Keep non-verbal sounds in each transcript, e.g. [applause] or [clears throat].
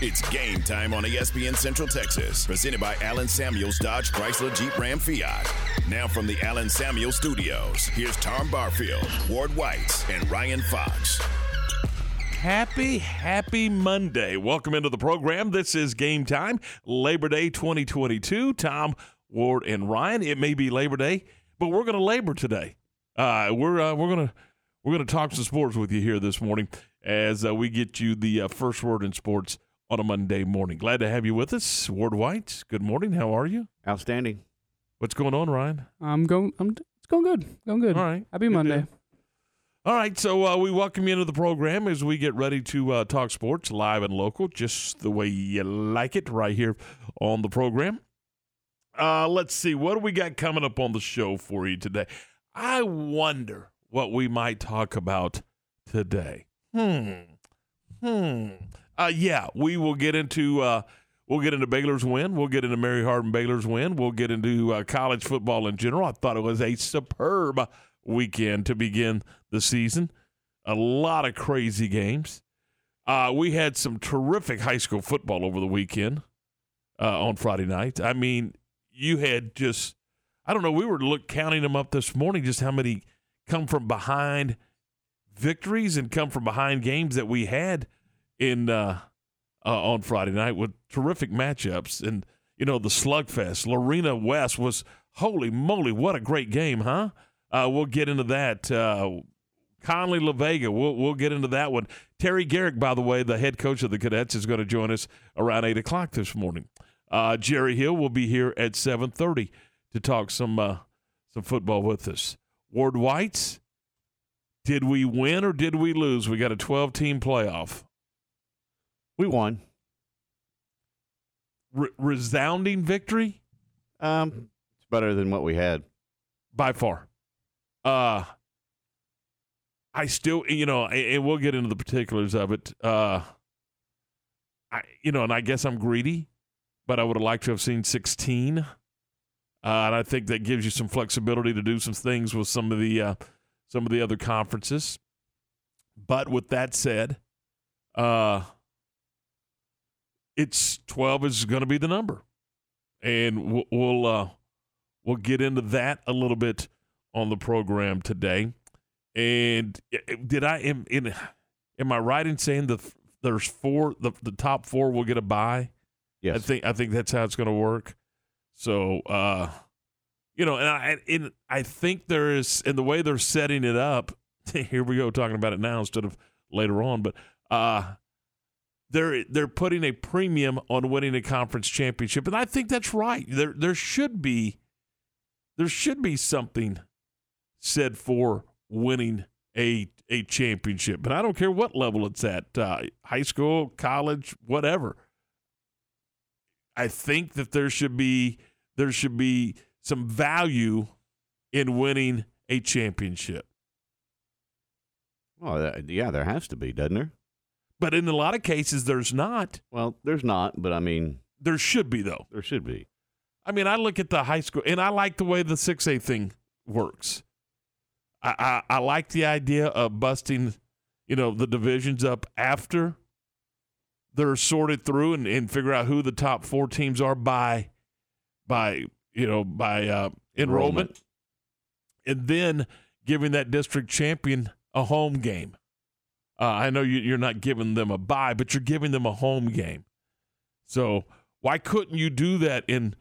It's game time on ESPN Central Texas, presented by Allen Samuels Dodge Chrysler Jeep Ram Fiat. Now from the Allen Samuels Studios, here's Tom Barfield, Ward White, and Ryan Fox. Happy, happy Monday. Welcome into the program. This is game time, Labor Day 2022. Tom, Ward, and Ryan. It may be Labor Day, but we're going to labor today. Uh, we're uh, we're gonna we're gonna talk some sports with you here this morning as uh, we get you the uh, first word in sports on a Monday morning. Glad to have you with us, Ward White. Good morning. How are you? Outstanding. What's going on, Ryan? I'm going. I'm. It's going good. Going good. All right. Happy Good Monday. deal. All right, so uh, we welcome you into the program as we get ready to uh, talk sports live and local, just the way you like it, right here on the program. Uh, let's see, what do we got coming up on the show for you today? I wonder what we might talk about today. Hmm. Hmm. Uh, yeah, we will get into uh, we'll get into Baylor's win. We'll get into Mary Hardin Baylor's win. We'll get into uh, college football in general. I thought it was a superb weekend to begin the season. A lot of crazy games. Uh, we had some terrific high school football over the weekend uh, on Friday night. I mean, you had just I don't know. We were look counting them up this morning, just how many come from behind victories and come from behind games that we had in uh, uh, on Friday night with terrific matchups and you know the slugfest. Lorena West was holy moly, what a great game, huh? Uh, we'll get into that. Uh, Connally La Vega, we'll we'll get into that one. Terry Gerik, by the way, the head coach of the cadets, is going to join us around eight o'clock this morning. Uh, Jerry Hill will be here at seven thirty to talk some uh, some football with us. Ward White's. Did we win or did we lose? We got a 12 team playoff. We won. Re- resounding victory Um, it's better than what we had. by far. Uh I still, you know, and and we'll get into the particulars of it. Uh I you know, and I guess I'm greedy, but I would have liked to have seen 16. Uh, and I think that gives you some flexibility to do some things with some of the uh, some of the other conferences. But with that said, uh, it's 12 is going to be the number, and we'll we'll, uh, we'll get into that a little bit on the program today. And did I am in am I right in saying that there's four the the top four will get a buy? Yes. I think I think that's how it's going to work. So, uh, you know, and I and I think there is in the way they're setting it up. [laughs] Here we go talking about it now instead of later on, but uh, they're they're putting a premium on winning a conference championship, and I think that's right. There there should be there should be something said for winning a a championship, but I don't care what level it's at, uh, high school, college, whatever. I think that there should be there should be some value in winning a championship. Oh, that- yeah, there has to be, doesn't there? But in a lot of cases there's not. Well, there's not, but I mean, There should be though. there should be. I mean, I look at the high school and I like the way the 6A thing works. I, I, I like the idea of busting, you know, the divisions up after they're sorted through and, and figure out who the top four teams are by by you know by uh, enrollment. and then giving that district champion a home game. Uh, I know you, you're not giving them a bye, but you're giving them a home game. So why couldn't you do that in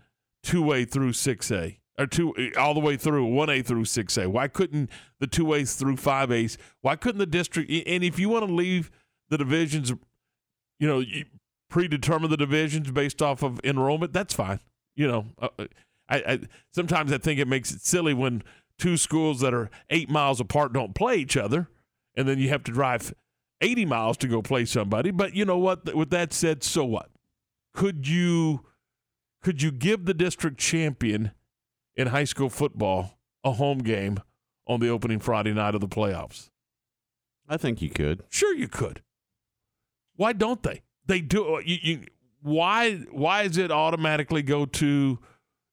two A through six A or two all the way through one A through six A? Why couldn't the two A's through five A's? Why couldn't the district? And if you want to leave the divisions, you know, predetermine the divisions based off of enrollment. That's fine. You know, uh, I, I sometimes I think it makes it silly when two schools that are eight miles apart don't play each other, and then you have to drive 80 miles to go play somebody. But you know what? With that said, so what? Could you could you give the district champion in high school football a home game on the opening Friday night of the playoffs? I think you could. Sure, you could. Why don't they? They do. uh, You, you, why? Why is it automatically go to,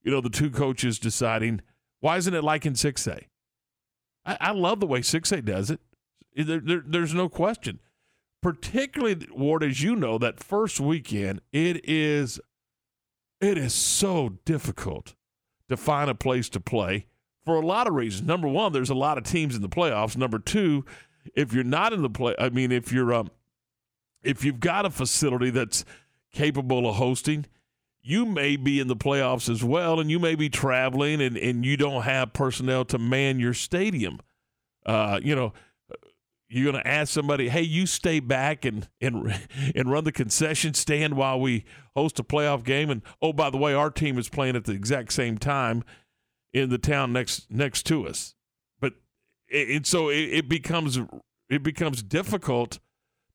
you know, the two coaches deciding? Why isn't it like in six A? I, I love the way six A does it. There, there, there's no question. Particularly, Ward, as you know, that first weekend, it is, it is so difficult to find a place to play for a lot of reasons. Number one, there's a lot of teams in the playoffs. Number two, if you're not in the play, I mean, if you're um, if you've got a facility that's capable of hosting, you may be in the playoffs as well, and you may be traveling, and and you don't have personnel to man your stadium. Uh, you know, you're going to ask somebody, "Hey, you stay back and and [laughs] and run the concession stand while we host a playoff game." And oh, by the way, our team is playing at the exact same time in the town next next to us. But it so it, it becomes it becomes difficult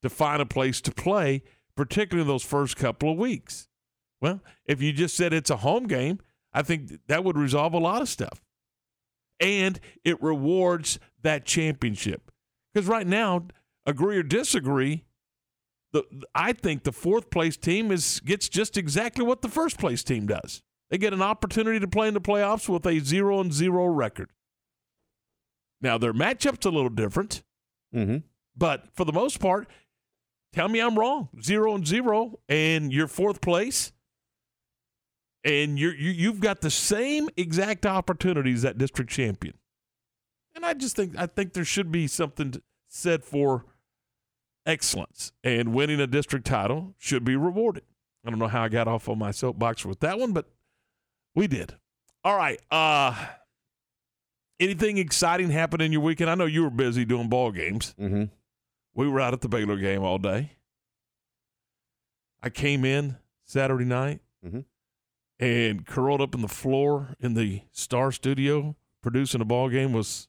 to find a place to play, particularly in those first couple of weeks. Well, if you just said it's a home game, I think that would resolve a lot of stuff. And it rewards that championship. Because right now, agree or disagree, the I think the fourth place team is gets just exactly what the first place team does. They get an opportunity to play in the playoffs with a zero and zero record. Now their matchup's a little different, Mm-hmm. but for the most part, tell me I'm wrong. Zero and zero, and you're fourth place, and you're, you you've got the same exact opportunities that district champion. And I just think I think there should be something said for excellence, and winning a district title should be rewarded. I don't know how I got off on my soapbox with that one, but we did. All right. Uh anything exciting happened in your weekend? I know you were busy doing ball games. Mm-hmm. We were out at the Baylor game all day. I came in Saturday night Mhm. and curled up in the floor in the Star Studio producing a ball game was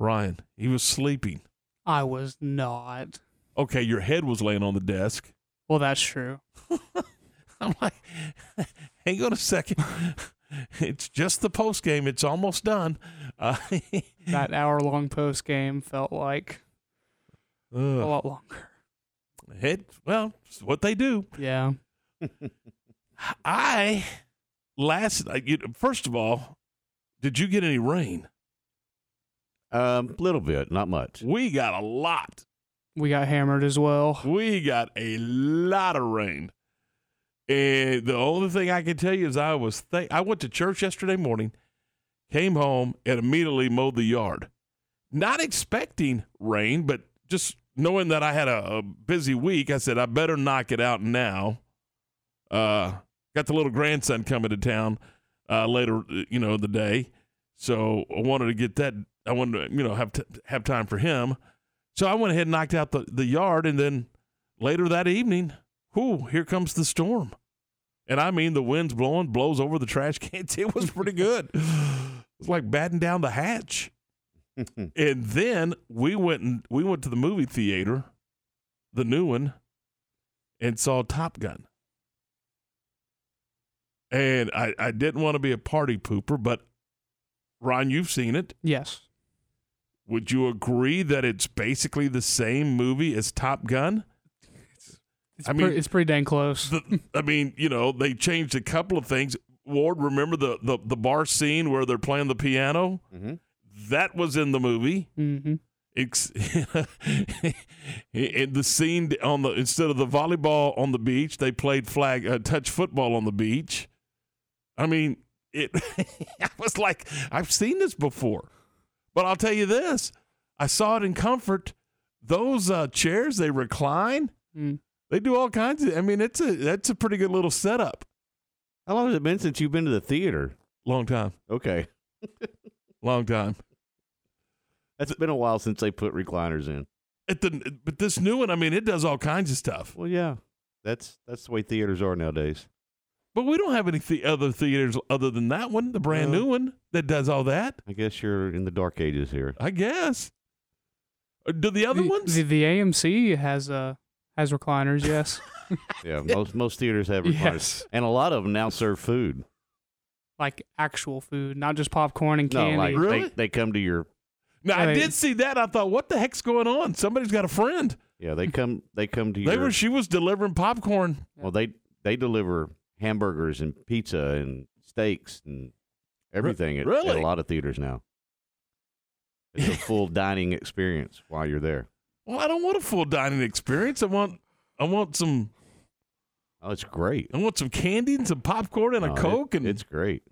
Ryan. He was sleeping. I was not. Okay, your head was laying on the desk. Well, that's true. [laughs] I'm like, [laughs] hang on a second. [laughs] It's just the post game. It's almost done. Uh, That hour long post game felt like a lot longer. It, well, it's what they do. Yeah. I last first of all, did you get any rain? Um, little bit, not much. We got a lot. We got hammered as well. We got a lot of rain. And the only thing I can tell you is I was th- I went to church yesterday morning, came home and immediately mowed the yard. Not expecting rain, but just knowing that I had a, a busy week, I said I better knock it out now. Uh, got the little grandson coming to town uh, later, you know, the day, so I wanted to get that. I wanted to, you know, have t- have time for him. So I went ahead and knocked out the, the yard, and then later that evening, whoo, here comes the storm. And I mean, the wind's blowing, blows over the trash [laughs] cans. It was pretty good. It's like batting down the hatch. [laughs] and then we went and we went to the movie theater, the new one, and saw Top Gun. And I, I didn't want to be a party pooper, but Ron, you've seen it. Yes. Would you agree that it's basically the same movie as Top Gun? It's, I mean- pre- it's pretty dang close. The, I mean, you know, they changed a couple of things. Ward, remember the, the, the bar scene where they're playing the piano? Mm-hmm. That was in the movie. hmm in [laughs] the scene on the instead of the volleyball on the beach, they played flag uh, touch football on the beach. I mean, it. [laughs] I was like, I've seen this before, but I'll tell you this: I saw it in comfort. Those uh, chairs they recline. Mm. They do all kinds of. I mean, it's a that's a pretty good little setup. How long has it been since you've been to the theater? Long time, Okay, [laughs] long time. it's been a while since they put recliners in. At the but this new one, I mean, it does all kinds of stuff. Well, yeah, that's that's the way theaters are nowadays. But we don't have any the- other theaters other than that one, the brand No. new one that does all that. I guess you're in the dark ages here. I guess. Uh, Do the other the, ones? The, the AMC has uh has recliners. Yes. [laughs] Yeah, most most theaters have recliners, yes. and a lot of them now serve food. like actual food, not just popcorn and No, candy. like Really? they, they come to your Now I Right. did see that. I thought, what the heck's going on? Somebody's got a friend. yeah they come they come to They your were. She was delivering popcorn. well they they deliver hamburgers and pizza and steaks and everything at, at really? a lot of theaters now. It's a full [laughs] dining experience while you're there. Well, I don't want a full dining experience. I want. I want some. Oh, it's great. I want some candy and some popcorn and a oh, it- coke, and it's great.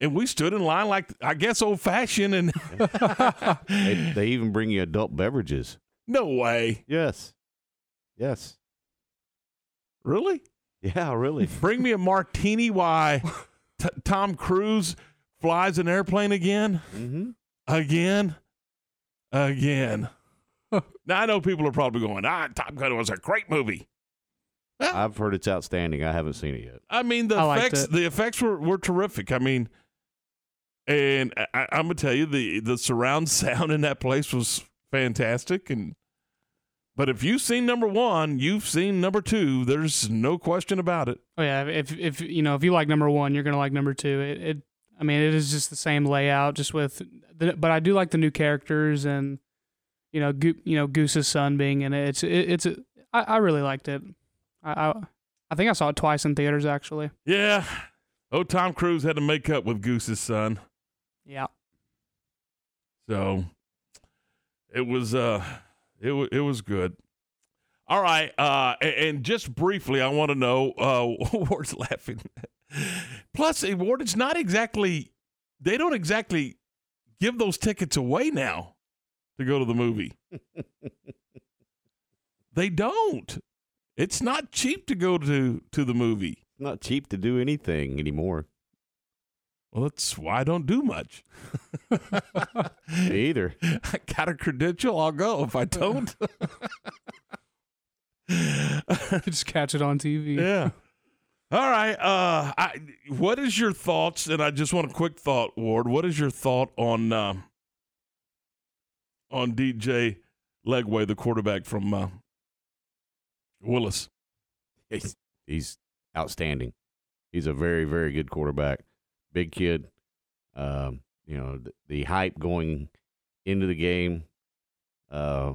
and we stood in line like I guess old fashioned. And They, [laughs] they even bring you adult beverages. no way, Yes. Yes. really. Yeah, really. [laughs] Bring me a martini. Why? T- Tom Cruise flies an airplane again, mm-hmm. again, again. [laughs] now I know people are probably going, "Ah, Top Gun was a great movie." Well, I've heard it's outstanding. I haven't seen it yet. I mean, the I effects the effects were, were terrific. I mean, and I, I'm gonna tell you the the surround [laughs] sound in that place was fantastic. And but if you've seen number one, you've seen number two. There's no question about it. Oh yeah, if if you know if you like number one, you're gonna like number two. It, it I mean, it is just the same layout, just with. The, but I do like the new characters and, you know, Go, you know Goose's son being in it. It's it, it's a, I, I really liked it. I, I I think I saw it twice in theaters actually. Yeah. Oh, Tom Cruise had to make up with Goose's son. Yeah. So it was uh it wa it was good. All right, uh and, and just briefly I want to know uh [laughs] Ward's laughing. Plus eh, Ward it's not exactly they don't exactly give those tickets away now to go to the movie. [laughs] they don't. It's not cheap to go to to the movie. It's not cheap to do anything anymore. Well, that's why I don't do much. [laughs] Either. I got a credential, I'll go. If I don't, [laughs] just catch it on TV. yeah. All right. Uh, I, what is your thoughts? And I just want a quick thought, Ward. What is your thought on uh, on DJ Lagway, the quarterback from uh, Willis? He's, he's outstanding. He's a very, very good quarterback. Big kid. Um, you know, the, the hype going into the game uh,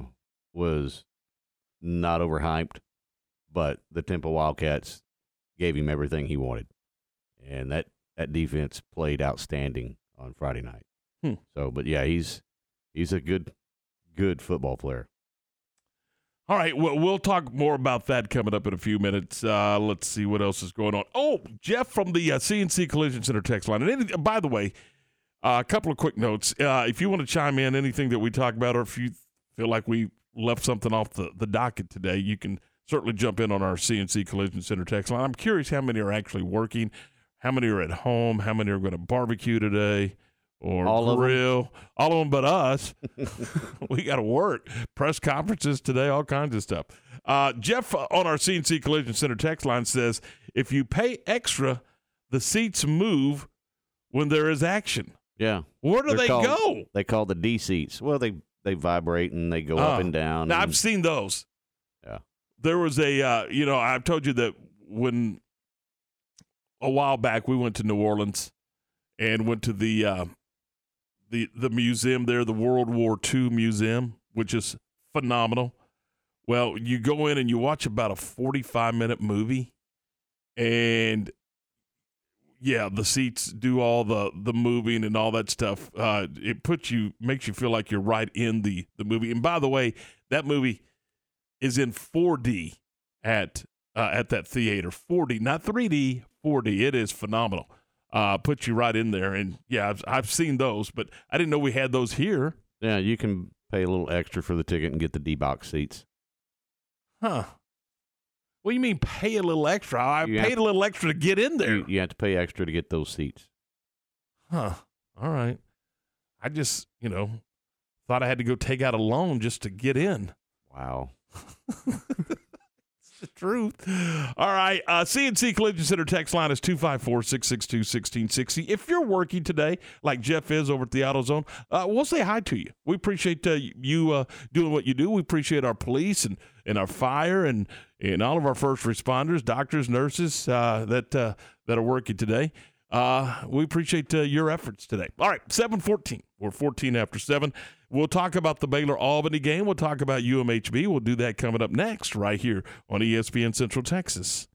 was not overhyped, but the Temple Wildcats gave him everything he wanted. And that, that defense played outstanding on Friday night. Hmm. So, but yeah, he's he's a good good football player. All right. Well, we'll talk more about that coming up in a few minutes. Uh, let's see what else is going on. Oh, Jeff from the uh, CNC Collision Center text line. And any, by the way, uh, a couple of quick notes. Uh, if you want to chime in anything that we talk about, or if you feel like we left something off the, the docket today, you can certainly jump in on our CNC Collision Center text line. I'm curious how many are actually working, how many are at home, how many are going to barbecue today. Or All of grill, all of them but us. [laughs] we got to work. Press conferences today, all kinds of stuff. Uh, Jeff uh, on our CNC Collision Center text line says if you pay extra, the seats move when there is action. Yeah. Where do They're they called- go? They call the D seats. Well, they they vibrate and they go Ah. up and down. Now, and- I've seen those. Yeah. There was a, uh, you know, I've told you that when a while back we went to New Orleans and went to the uh, the the museum there, the World War II museum, which is phenomenal. Well, you go in and you watch about a forty-five minute movie, and yeah, the seats do all the the moving and all that stuff. Uh, it puts you makes you feel like you're right in the the movie. And by the way, that movie is in 4D at uh, at that theater. 4D, not 3D, 4D. It is phenomenal. Uh, puts you right in there. And yeah, I've, I've seen those, but I didn't know we had those here. Yeah, you can pay a little extra for the ticket and get the D box seats. Huh. What do you mean pay a little extra? I You paid a little extra to get in there. You, you have to pay extra to get those seats. Huh. All right. I just, you know, thought I had to go take out a loan just to get in. Wow. [laughs] Truth. All right. Uh, CNC Collision Center text line is 254 662 1660. If you're working today, like Jeff is over at the AutoZone, uh, we'll say hi to you. We appreciate uh, you uh, doing what you do. We appreciate our police and, and our fire and, and all of our first responders, doctors, nurses uh, that, uh, that are working today. we appreciate your efforts today. All right, 714. We're 14 after 7. We'll talk about the Baylor Albany game. We'll talk about UMHB. We'll do that coming up next, right here on ESPN Central Texas.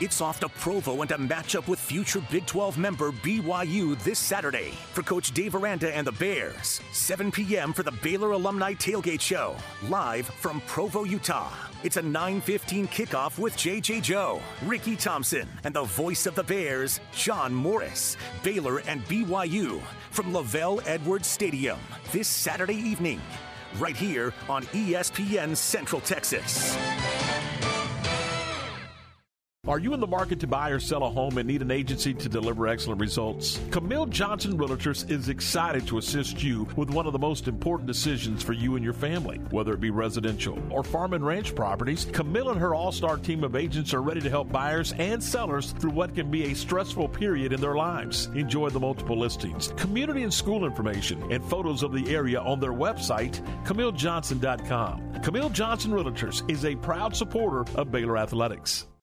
It's off to Provo and a matchup with future Big 12 member BYU this Saturday for Coach Dave Aranda and the Bears. 7 p.m. for the Baylor Alumni Tailgate Show, live from Provo, Utah. It's a 9:15 kickoff with JJ Joe, Ricky Thompson, and the voice of the Bears, John Morris. Baylor and BYU from LaVell Edwards Stadium this Saturday evening, right here on ESPN Central Texas. Are you in the market to buy or sell a home and need an agency to deliver excellent results? Camille Johnson Realtors is excited to assist you with one of the most important decisions for you and your family. Whether it be residential or farm and ranch properties, Camille and her all star team of agents are ready to help buyers and sellers through what can be a stressful period in their lives. Enjoy the multiple listings, community and school information, and photos of the area on their website, CamilleJohnson.com. Camille Johnson Realtors is a proud supporter of Baylor Athletics.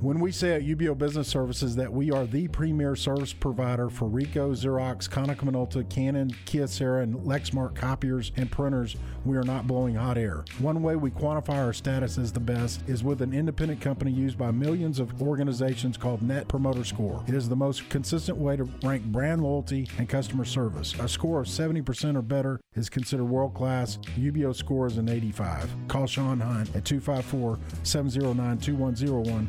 When we say at UBEO Business Services that we are the premier service provider for Ricoh, Xerox, Konica Minolta, Canon, Kyocera, and Lexmark copiers and printers, we are not blowing hot air. One way we quantify our status as the best is with an independent company used by millions of organizations called Net Promoter Score. It is the most consistent way to rank brand loyalty and customer service. A score of 70% or better is considered world class. UBEO score is an 85. Call Sean Hunt at 254 709 2101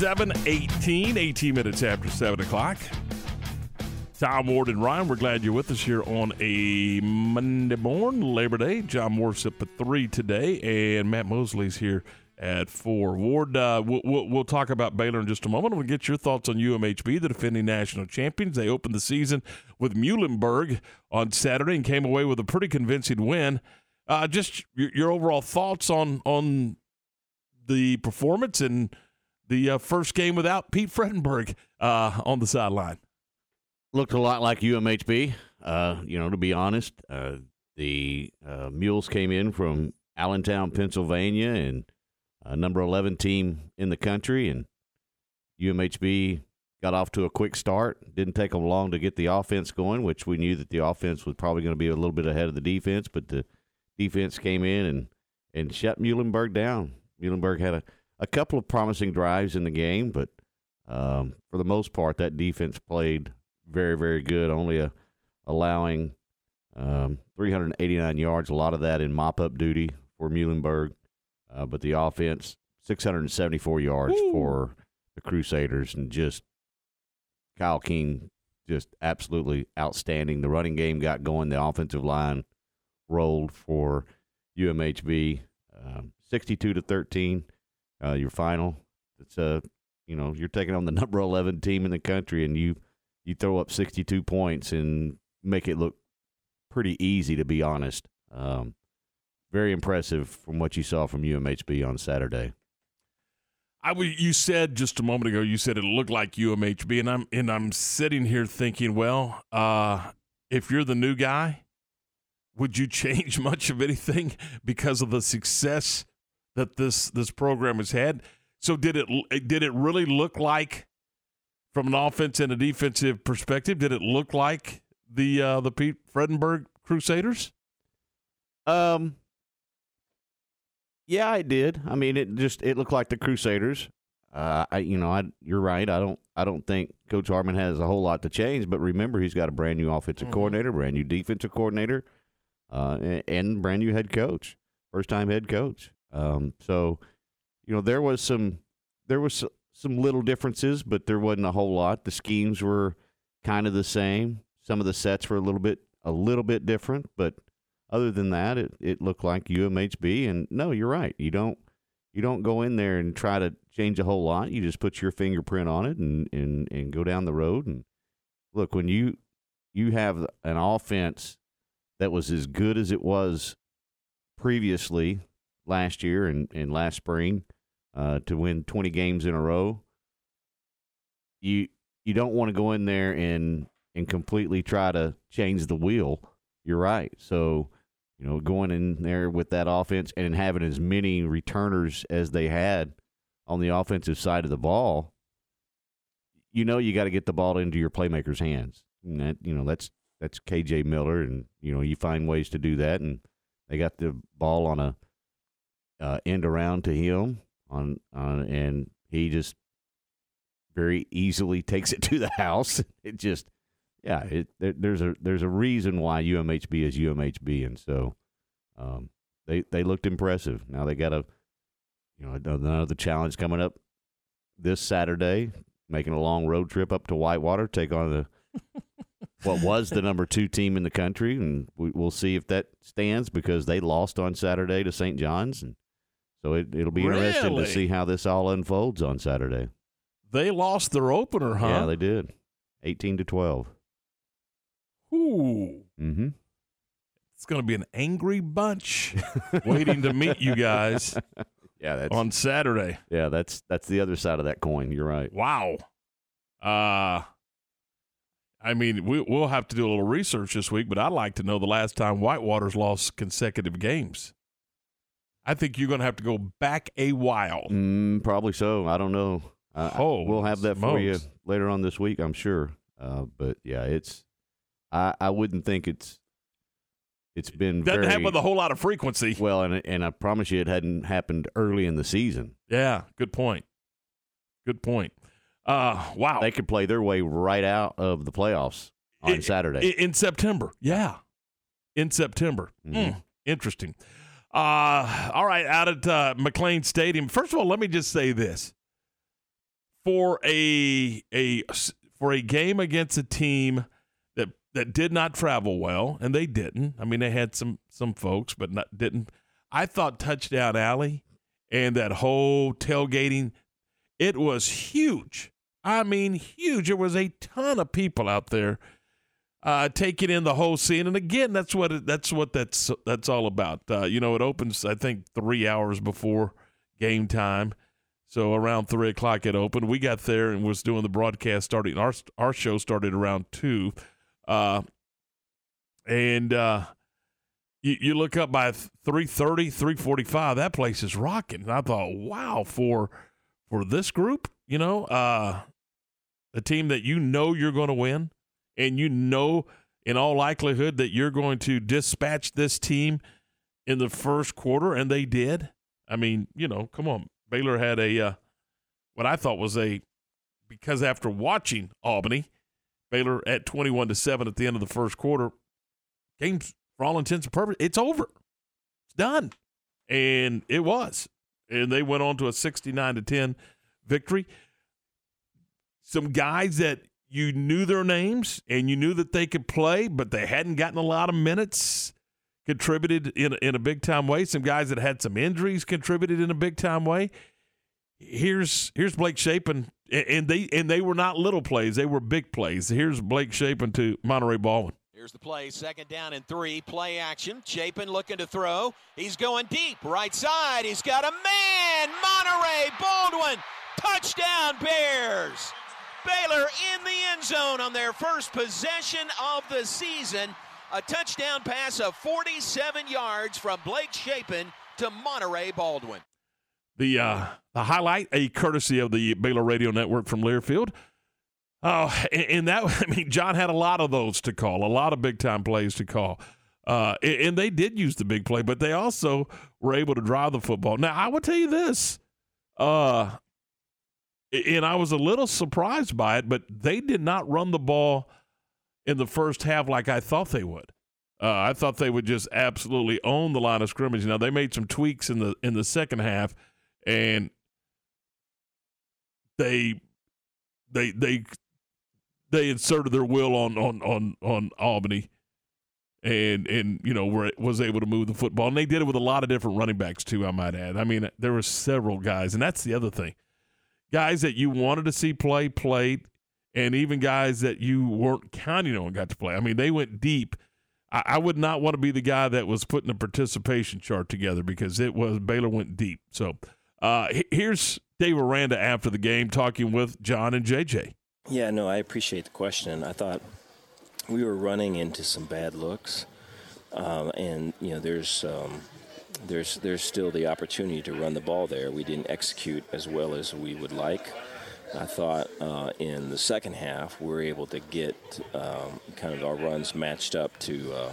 Seven eighteen, 18 minutes after 7 o'clock. Tom Ward and Ryan, we're glad you're with us here on a Monday morning, Labor Day. John Morris up at 3 today, and Matt Mosley's here at 4. Ward, uh, we'll, we'll, we'll talk about Baylor in just a moment. We'll get your thoughts on UMHB, the defending national champions. They opened the season with Muhlenberg on Saturday and came away with a pretty convincing win. Uh, just your, your overall thoughts on on the performance and the uh, first game without Pete Fredenburg uh, on the sideline. Looked a lot like UMHB. Uh, you know, to be honest, uh, the uh, Mules came in from Allentown, Pennsylvania, and a number 11 team in the country, and UMHB got off to a quick start. Didn't take them long to get the offense going, which we knew that the offense was probably going to be a little bit ahead of the defense, but the defense came in and, and shut Muhlenberg down. Muhlenberg had a, a couple of promising drives in the game, but um, for the most part, that defense played very, very good, only a, allowing um, 389 yards, a lot of that in mop up duty for Muhlenberg. Uh, but the offense, 674 yards Woo. for the Crusaders, and just Kyle King, just absolutely outstanding. The running game got going, the offensive line rolled for UMHB, um, 62 to 13. Uh, your final. It's a you know you're taking on the [laughs] number 11 team in the country and you you throw up 62 points and make it look pretty easy to be honest um, very impressive from what you saw from umhb on saturday I w- you said just a moment ago. You said it looked like UMHB, and I'm and I'm sitting here thinking, well, uh, if you're the new guy, would you [laughs] change much of anything because of the success that this this program has had? So did it did it really look like, from an offense and a defensive perspective, did it look like the uh, the Pete Fredenburg Crusaders? Um, yeah, I did. I mean, it just it looked like the Crusaders. Uh, I you know, I you're right. I don't I don't think Coach Harmon has a whole lot to change. But remember, he's got a brand new offensive Mhm. coordinator, brand new defensive coordinator, uh, and, and brand new head coach, first time head coach. Um, so you know, there was some there was some little differences, but there wasn't a whole lot. The schemes were kind of the same. Some of the sets were a little bit a little bit different, but other than that, it, it looked like UMHB. And no, you're right. You don't you don't go in there and try to change a whole lot. You just put your fingerprint on it and and, and go down the road. And look, when you you have an offense that was as good as it was previously last year and, and last spring uh, to win 20 games in a row, you you don't want to go in there and and completely try to change the wheel. You're right. So, you know, going in there with that offense and having as many returners as they had on the offensive side of the ball, you know, you got to get the ball into your playmakers' hands. And that, you know, that's that's KJ Miller, and you know, you find ways to do that. And they got the ball on a uh, end around to him on on, and he just very easily [laughs] takes it to the house. [laughs] It just yeah, it, there, there's a there's a reason why UMHB is UMHB, and so um, they they looked impressive. Now they got a you know another challenge coming up this Saturday, making a long road trip up to Whitewater, take on the [laughs] what was the number two team in the country, and we, we'll see if that stands because they lost on Saturday to St. John's, and so it, it'll be interesting to see how this all unfolds on Saturday. They lost their opener, huh? Yeah, they did, eighteen to twelve. Ooh, Mm-hmm. it's going to be an angry bunch waiting to meet you guys [laughs] Yeah, that's on Saturday. yeah, that's that's the other side of that coin. You're right. Wow. Uh I mean, we, we'll have to do a little research this week, but I'd like to know the last time Whitewater's lost consecutive games. I think you're going to have to go back a while. Mm, probably so. I don't know. Uh, Holy we'll have that for you later on this week, I'm sure. Uh, but yeah, it's. I I wouldn't think it's. It's been Doesn't very happen with a whole lot of frequency. well, and and I promise you, it hadn't happened early in the season. Yeah, good point. Good point. Uh, wow. They could play their way right out of the playoffs on Saturday. In September. Yeah, in September. Mhm. Mm, interesting. Uh, all right, out at uh, McLane Stadium. First of all, let me just say this: for a a for a game against a team that that did not travel well, and they didn't. I mean, they had some some folks, but not, didn't. I thought Touchdown Alley and that whole tailgating, it was huge. I mean, huge. There was a ton of people out there uh, taking in the whole scene. And again, that's what it, that's what that's that's all about. Uh, you know, it opens I think three hours before game time, so around three o'clock it opened. We got there and was doing the broadcast starting. Our our show started around two, uh, and uh, you, you look up by 3.30 3.45 that place is rocking and i thought wow for for this group you know uh a team that you know you're going to win and you know in all likelihood that you're going to dispatch this team in the first quarter and they did? I mean you know come on. Baylor had a uh, what i thought was a because after watching albany baylor at 21 to 7 at the end of the first quarter game's for all intents and purposes it's over. It's done. And it was. And they went on to a 69 to 10 victory. Some guys that you knew their names and you knew that they could play, but they hadn't gotten a lot of minutes, contributed in, in a big time way. Some guys that had some injuries contributed in a big time way. here's here's Blake Shapen, and they and they were not little plays; they were big plays. Here's Blake Shapen to Monaray Baldwin. Here's the play, second down and three. Play action. Shapen looking to throw. He's going deep, right side. He's got a man. Monaray Baldwin, touchdown Bears. Baylor in the end zone on their first possession of the season. A touchdown pass of 47 yards from Blake Shapen to Monaray Baldwin. The uh, the highlight, a courtesy of the Baylor Radio Network from Learfield. Oh, and, that [laughs] I mean, John had a lot of those to call, a lot of big time plays to call. Uh, and they did use the big play, but they also were able to drive the football. Now, I will tell you this, uh, and I was a little surprised by it, but they did not run the ball in the first half like I thought they would. Uh, I thought they would just absolutely own the line of scrimmage. Now they made some tweaks in the in the second half, and they they they they inserted their will on on on on Albany, and and you know were was able to move the football, and they did it with a lot of different running backs too. I might add. I mean, there were several guys, and that's the other thing, guys that you wanted to see play played, and even guys that you weren't counting on got to play. I mean, they went deep. I, I would not want to be the guy that was putting a participation chart together because it was Baylor went deep. So uh, here's Dave Aranda after the game talking with John and JJ. Yeah, no, I appreciate the question. I thought we were running into some bad looks, um, and you know, there's um, there's there's still the opportunity to run the ball there. We didn't execute as well as we would like. I thought uh, in the second half we were able to get um, kind of our runs matched up to uh,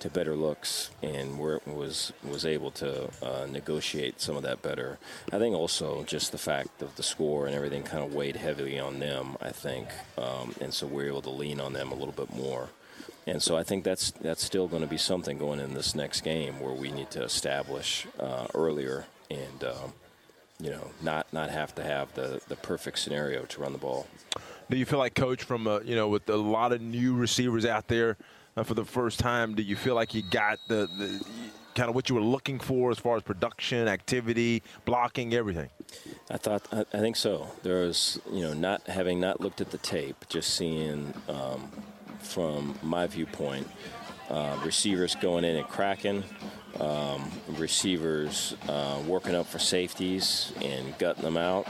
to better looks, and was was able to uh, negotiate some of that better. I think also just the fact of the score and everything kind of weighed heavily on them. I think, um, and so we're able to lean on them a little bit more. And so I think that's that's still going to be something going in this next game where we need to establish uh, earlier and um, you know not not have to have the the perfect scenario to run the ball. Do you feel like coach from you know with a lot of new receivers out there? uh, for the first time, do you feel like you got the, the kind of what you were looking for as far as production, activity, blocking, everything? I thought I, I think so. There was you know not having not looked at the tape, just seeing um, from my viewpoint. Uh, receivers going in and cracking, um, receivers uh, working up for safeties and gutting them out.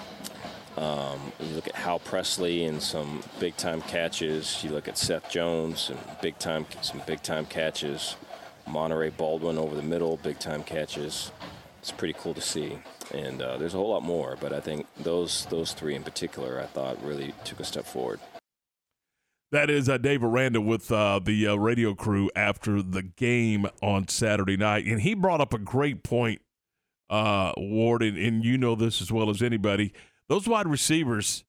Um, you look at Hal Presley and some big time catches. You look at Seth Jones and big time some big time catches. Monaray Baldwin over the middle, big time catches. It's pretty cool to see. And uh, there's a whole lot more, but I think those those three in particular, I thought really took a step forward. That is uh, Dave Aranda with uh, the uh, radio crew after the game on Saturday night, and he brought up a great point, uh, Ward, and, and you know this as well as anybody those wide receivers,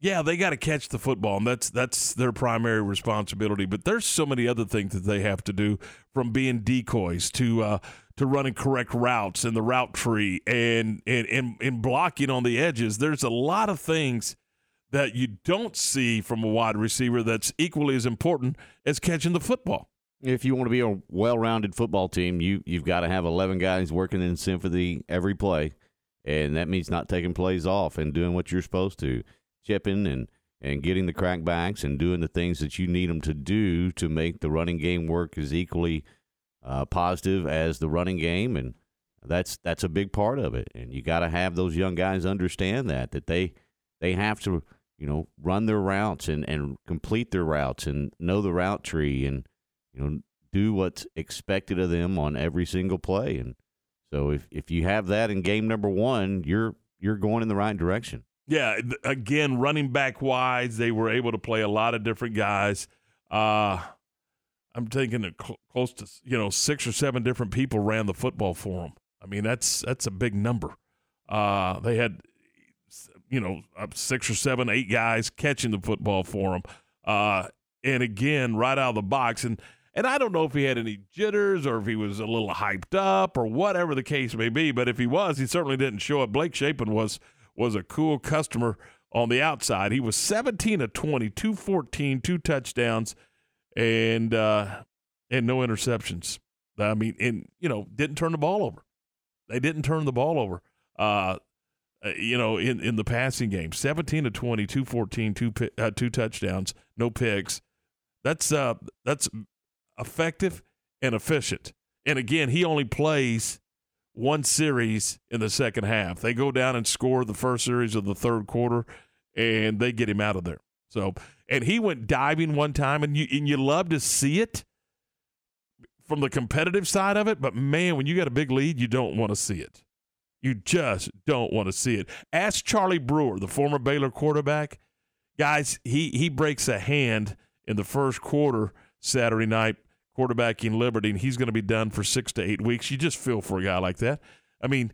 yeah, they got to catch the football, and that's that's their primary responsibility. But there's so many other things that they have to do, from being decoys to uh, to running correct routes in the route tree and and, and and blocking on the edges. There's a lot of things that you don't see from a wide receiver that's equally as important as catching the football. If you want to be a well-rounded football team, you you've got to have 11 guys working in sympathy every play and that means not taking plays off and doing what you're supposed to, chipping and and getting the crackbacks and doing the things that you need them to do to make the running game work as equally uh, positive as the running game, and that's that's a big part of it. And you got to have those young guys understand that that they they have to you know run their routes and and complete their routes and know the route tree and you know do what's expected of them on every single play and so if if you have that in game number one, you're you're going in the right direction. Yeah, again, running back wise, they were able to play a lot of different guys. Uh, I'm thinking cl- close to you know six or seven different people ran the football for them. I mean that's that's a big number. Uh, they had you know six or seven, eight guys catching the football for him. Uh, and again, right out of the box, and and I don't know if he had any jitters or if he was a little hyped up or whatever the case may be. But if he was, he certainly didn't show it. Blake Shapen was was a cool customer on the outside. He was 17 of 20, 214, two touchdowns, and uh, and no interceptions. I mean, and you know, didn't turn the ball over. They didn't turn the ball over. Uh, uh, you know, in, in the passing game. 17 to 20, 214, two, uh, two touchdowns, no picks. That's uh that's effective and efficient. And again, he only plays one series in the second half. They go down and score the first series of the third quarter, and they get him out of there. So, and he went diving one time, and you and you love to see it from the competitive side of it. But man, when you got a big lead, you don't want to see it. You just don't want to see it. Ask Charlie Brewer, the former Baylor quarterback. Guys, he he breaks a hand in the first quarter Saturday night quarterbacking Liberty, and he's going to be done for six to eight weeks. You just feel for a guy like that. I mean,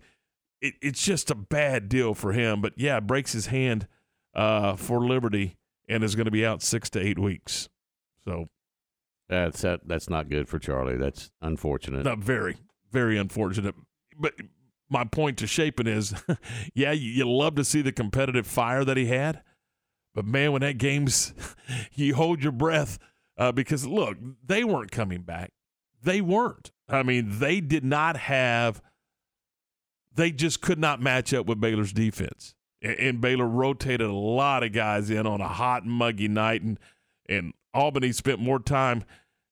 it, it's just a bad deal for him. But yeah, breaks his hand uh, for Liberty and is going to be out six to eight weeks. So that's that, that's not good for Charlie. That's unfortunate. Not very, very unfortunate. But my point to Shapen is, [laughs] yeah, you, you love to see the competitive fire that he had, but man, when that game's, [laughs] you hold your breath uh, because look, they weren't coming back. They weren't. I mean, they did not have. They just could not match up with Baylor's defense, and, and Baylor rotated a lot of guys in on a hot, muggy night, and and Albany spent more time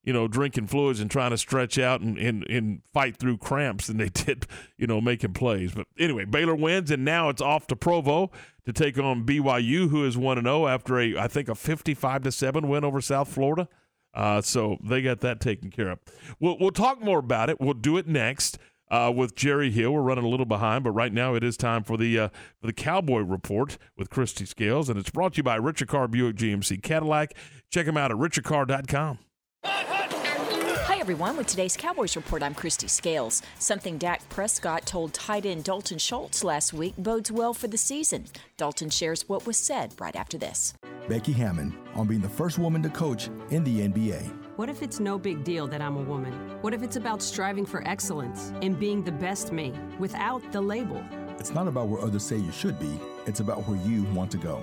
you know, drinking fluids and trying to stretch out and, and, and fight through cramps than they [laughs] did, you know, making plays. But anyway, Baylor wins, and now it's off to Provo to take on BYU, who is 1 0 after a, I think, a 55 to 7 win over South Florida. Uh, so they got that taken care of. We'll, we'll talk more about it. We'll do it next. Uh, with Jerry Hill. We're running a little behind, but right now it is time for the uh, for the Cowboy Report with Kristi Scales, and it's brought to you by Richard Carr Buick GMC Cadillac. Check them out at richardcarr.com everyone. With today's Cowboys Report, I'm Kristi Scales. Something Dak Prescott told tight end Dalton Schultz last week bodes well for the season. Dalton shares what was said right after this. Becky Hammon on being the first woman to coach in the NBA. What if it's no big deal that I'm a woman? What if it's about striving for excellence and being the best me without the label? It's not about where others say you should be, it's about where you want to go.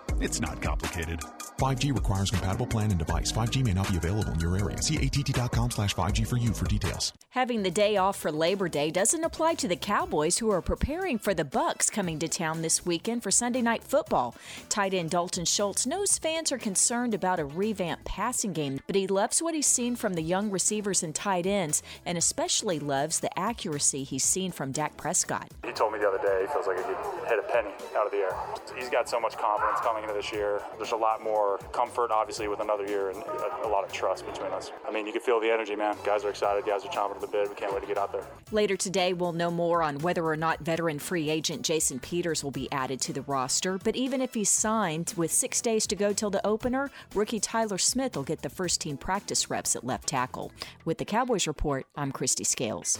It's not complicated. 5G requires compatible plan and device. 5G may not be available in your area. See att.com slash 5G for you for details. Having the day off for Labor Day doesn't apply to the Cowboys who are preparing for the Bucks coming to town this weekend for Sunday night football. Tight end Dalton Schultz knows fans are concerned about a revamped passing game, but he loves what he's seen from the young receivers and tight ends, and especially loves the accuracy he's seen from Dak Prescott. He told me the other day he feels like he could hit a penny out of the air. He's got so much confidence coming into this year. There's a lot more comfort, obviously, with another year and a, a, lot of trust between us. I mean, you can feel the energy, man. Guys are excited. Guys are chomping at the bit. We can't wait to get out there. Later today, we'll know more on whether or not veteran free agent Jason Peters will be added to the roster. But even if he's signed with six days to go till the opener, rookie Tyler Smith will get the first team practice reps at left tackle. With the Cowboys Report, I'm Kristi Scales.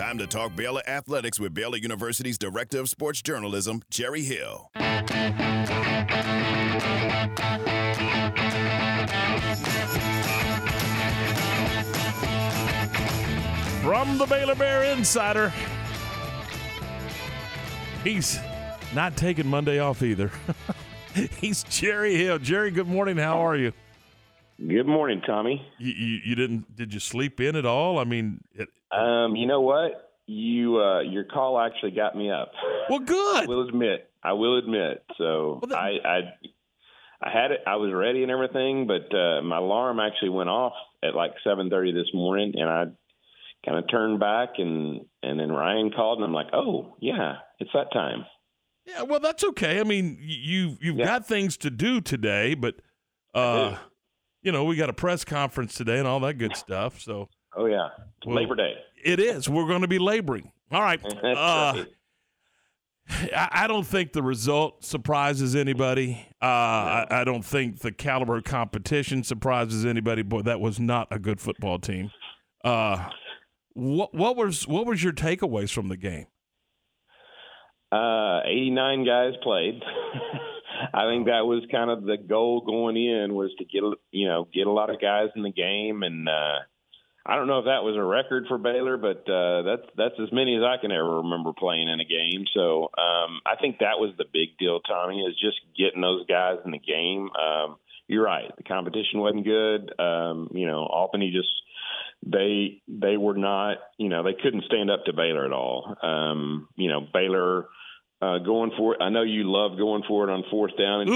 Time to talk Baylor athletics with Baylor University's Director of Sports Journalism, Jerry Hill. From the Baylor Bear Insider. He's not taking Monday off either. [laughs] He's Jerry Hill. Jerry, good morning. How are you? Good morning, Tommy. You, you, you didn't? Did you sleep in at all? I mean, it, Um, you know what? You uh, your call actually got me up. Well, good. [laughs] I will admit. I will admit. So I, I I had it. I was ready and everything, but uh, my alarm actually went off at like seven thirty this morning, and I kind of turned back and and then Ryan called, and I'm like, oh yeah, it's that time. yeah. Well, that's okay. I mean, you you've got things to do today, but uh, you know, we got a press conference today and all that good stuff. So, Oh yeah, Well, Labor Day. It is. We're going to be laboring. All right. [laughs] Uh, I don't think the result surprises anybody. Uh, I, I don't think the caliber of competition surprises anybody. Boy, that was not a good football team. Uh, what what was what was your takeaways from the game? Uh, 89 guys played. [laughs] I think that was kind of the goal going in was to get you know get a lot of guys in the game, and uh, I don't know if that was a record for Baylor, but uh, that's that's as many as I can ever remember playing in a game. So um, I think that was the big deal, Tommy, is just getting those guys in the game. Um, you're right, the competition wasn't good. Um, you know, Albany just they they were not you know they couldn't stand up to Baylor at all. Um, you know, Baylor uh, going for it. I know you love going for it on fourth down. And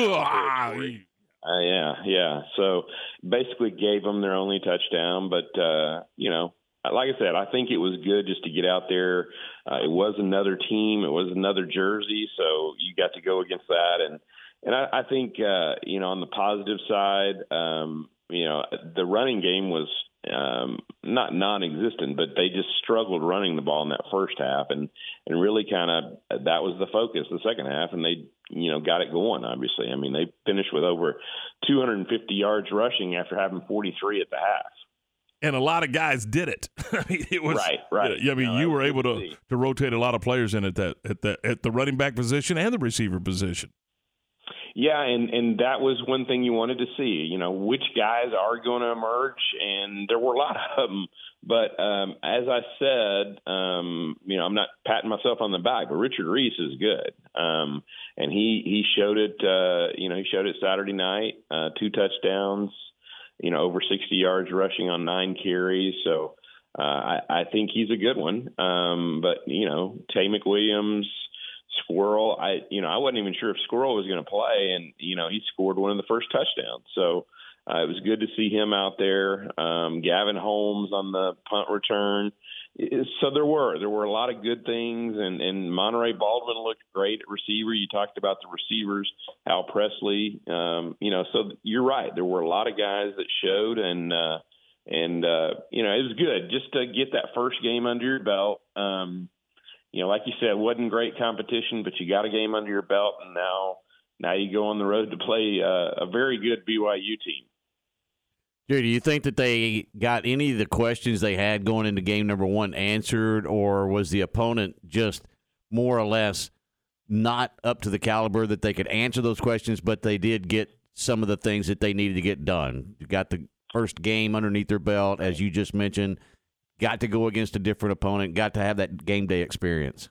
uh, yeah, yeah. So basically gave them their only touchdown, but uh, you know, like I said, I think it was good just to get out there. Uh, it was another team, it was another jersey, so you got to go against that, and and I, I think uh, you know on the positive side, um, you know, the running game was um, not non-existent, but they just struggled running the ball in that first half, and and really kind of that was the focus the second half, and they you know got it going. Obviously, I mean they finished with over 250 yards rushing after having 43 at the half. And a lot of guys did it. [laughs] I mean, it was Right, right. Yeah, I mean, No, you were able to to to rotate a lot of players in at that at the at the running back position and the receiver position. Yeah, and and that was one thing you wanted to see. You know, which guys are going to emerge, and there were a lot of them. But um, as I said, um, you know, I'm not patting myself on the back, but Richard Reese is good, um, and he he showed it. Uh, you know, he showed it Saturday night, uh, two touchdowns. You know, over 60 yards rushing on nine carries. So uh, I, I think he's a good one. Um, but you know, Taye McWilliams. Squirrel, I you know I wasn't even sure if Squirrel was going to play, and you know he scored one of the first touchdowns. So uh, it was good to see him out there. Um, Gavin Holmes on the punt return. So there were there were a lot of good things, and and Monaray Baldwin looked great at receiver. You talked about the receivers, Hal Presley. Um, you know, so you're right. There were a lot of guys that showed, and uh, and uh, you know it was good just to get that first game under your belt. Um, you know, like you said, wasn't great competition, but you got a game under your belt, and now now you go on the road to play uh, a very good BYU team. Jerry, do you think that they got any of the questions they had going into game number one answered, or was the opponent just more or less not up to the caliber that they could answer those questions, but they did get some of the things that they needed to get done? You got the first game underneath their belt, as you just mentioned, got to go against a different opponent, got to have that game day experience.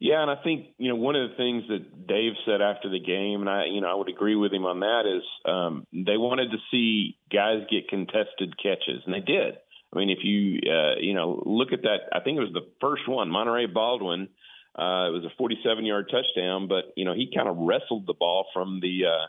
Yeah, and I think you know one of the things that Dave said after the game, and I you know I would agree with him on that is um, they wanted to see guys get contested catches, and they did. I mean, if you uh, you know look at that, I think it was the first one, Monaray Baldwin. Uh, it was a 47-yard touchdown, but you know he kind of wrestled the ball from the uh,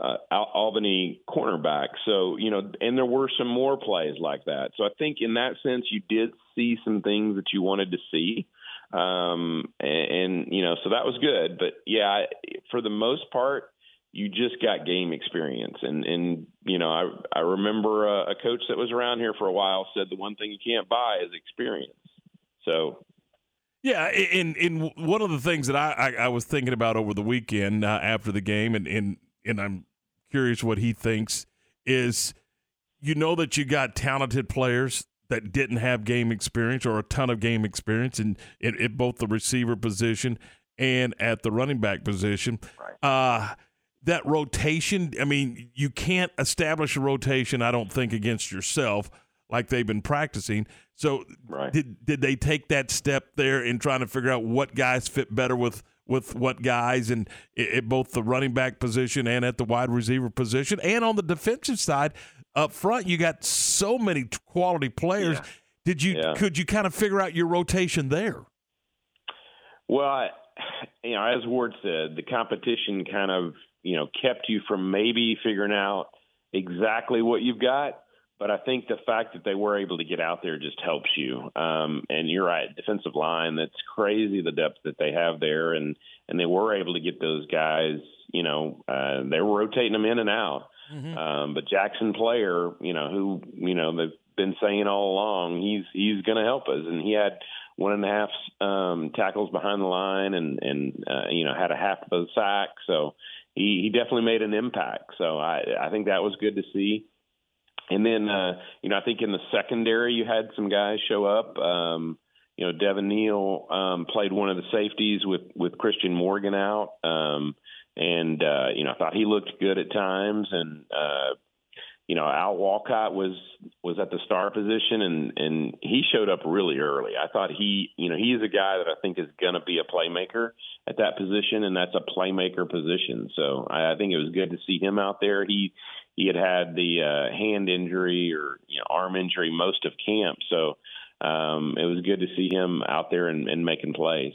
uh, Al- Albany cornerback. So you know, and there were some more plays like that. So I think in that sense, you did see some things that you wanted to see um, and, and you know, so that was good. But yeah, for the most part, you just got game experience, and and you know, I I remember a, a coach that was around here for a while said the one thing you can't buy is experience. So Yeah, in in one of the things that I, I, I was thinking about over the weekend uh, after the game, and, and and I'm curious what he thinks is, you know that you got talented players that didn't have game experience or a ton of game experience in, in, in both the receiver position and at the running back position. Uh, that rotation, I mean, you can't establish a rotation, I don't think, against yourself like they've been practicing So right. did did they take that step there in trying to figure out what guys fit better with with what guys and at both the running back position and at the wide receiver position and on the defensive side up front you got so many quality players. Yeah. Did you Yeah. could you kind of figure out your rotation there? Well, I, you know, as Ward said, the competition kind of you know kept you from maybe figuring out exactly what you've got. But I think the fact that they were able to get out there just helps you. Um, and you're right, defensive line. That's crazy the depth that they have there, and and they were able to get those guys. You know, uh, they were rotating them in and out. Um, but Jaxon Player, you know, who you know they've been saying all along, he's he's going to help us, and he had one and a half um, tackles behind the line, and and uh, you know had a half of a sack, so he he definitely made an impact. So I I think that was good to see. And then uh, you know I think in the secondary you had some guys show up. Um, you know Devin Neal um, played one of the safeties with with Christian Morgan out. Um, and uh, you know, I thought he looked good at times, and uh, you know, Al Walcott was was at the star position, and and he showed up really early. I thought he, you know, he is a guy that I think is going to be a playmaker at that position, and that's a playmaker position. So I, I think it was good to see him out there. He he had had the uh, hand injury or you know, arm injury most of camp, so um, it was good to see him out there and, and making plays.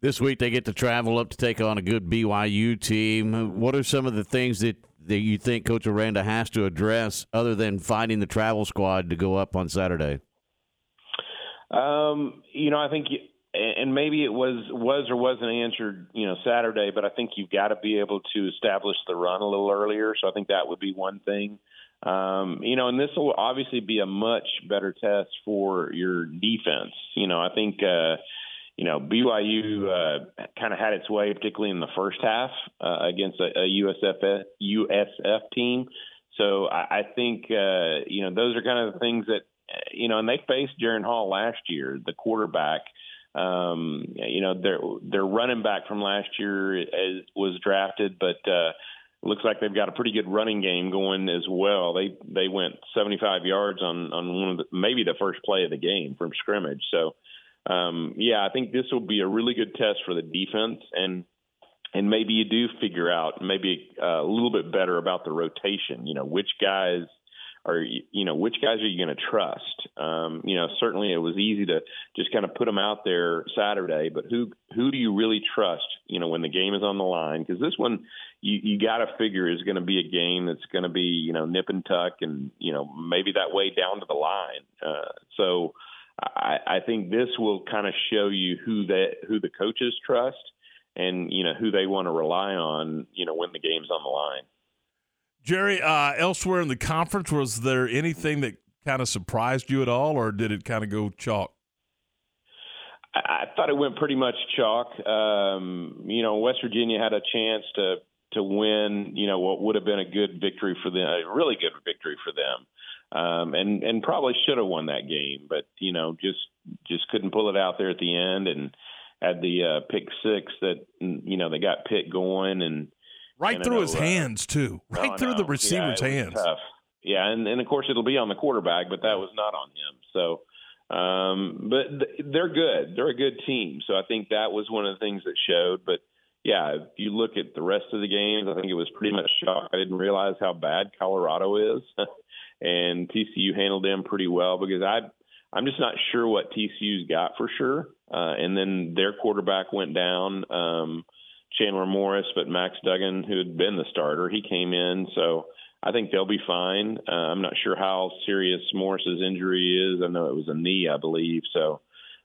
This week they get to travel up to take on a good BYU team. What are some of the things that, that you think Coach Aranda has to address other than finding the travel squad to go up on Saturday? Um, you know, I think, and maybe it was was or wasn't answered, you know, Saturday, but I think you've got to be able to establish the run a little earlier. So I think that would be one thing. Um, you know, and this will obviously be a much better test for your defense. You know, I think. Uh, you know, BYU uh, kind of had its way, particularly in the first half uh, against a, a USF USF team. So I, I think uh, you know those are kind of the things that you know, and they faced Jaren Hall last year, the quarterback. Um, you know, their their running back from last year is, was drafted, but uh, looks like they've got a pretty good running game going as well. They they went 75 yards on on one of the, maybe the first play of the game from scrimmage. So um, yeah, I think this will be a really good test for the defense, and and maybe you do figure out maybe uh, a little bit better about the rotation. You know, which guys are you you know which guys are you going to trust? Um, you know, certainly it was easy to just kind of put them out there Saturday, but who who do you really trust? You know, when the game is on the line, because this one you you got to figure is going to be a game that's going to be you know nip and tuck, and you know maybe that way down to the line. Uh, so. I, I think this will kind of show you who that who the coaches trust and you know who they want to rely on you know when the game's on the line. Jerry, uh, elsewhere in the conference, was there anything that kind of surprised you at all, or did it kind of go chalk? I, thought it went pretty much chalk. Um, you know, West Virginia had a chance to to win. You know, what would have been a good victory for them, a really good victory for them um, and and probably should have won that game, but you know just just couldn't pull it out there at the end, and had the uh, pick six that you know they got Pitt going and right and through his uh, hands too, right oh, through no. the receiver's yeah, hands. Tough. Yeah, and and of course it'll be on the quarterback, but that was not on him. So, um, but th- they're good. They're a good team. So I think that was one of the things that showed. But yeah, if you look at the rest of the games, I think it was pretty much shock. I didn't realize how bad Colorado is. [laughs] and TCU handled them pretty well because I I'm just not sure what TCU's got for sure. Uh, and then their quarterback went down, um, Chandler Morris, but Max Duggan, who had been the starter, he came in. So I think they'll be fine. Uh, I'm not sure how serious Morris's injury is. I know it was a knee, I believe. So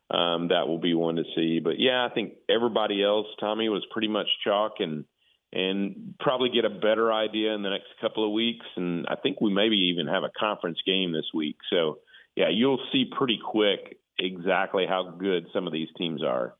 um, that will be one to see. But yeah, I think everybody else, Tommy, was pretty much chalk and and probably get a better idea in the next couple of weeks. And I think we maybe even have a conference game this week. So, yeah, you'll see pretty quick exactly how good some of these teams are.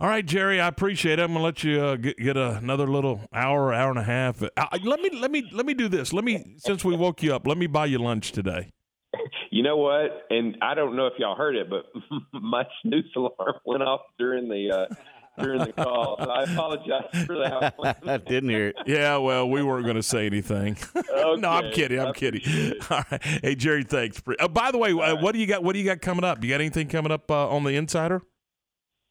All right, Jerry, I appreciate it. I'm gonna let you uh, get, get another little hour, hour and a half. Uh, let me let me let me do this. Let me since we woke you up, let me buy you lunch today. [laughs] You know what? And I don't know if y'all heard it, but [laughs] my snooze alarm went off during the uh, during the call. So I apologize for that. [laughs] I didn't hear it. Yeah, well, we weren't going to say anything. no, I'm kidding. I'm kidding. All right. Hey, Jerry, thanks. Uh, by the way, uh, what do you got? What do you got coming up? You got anything coming up uh, on the Insider?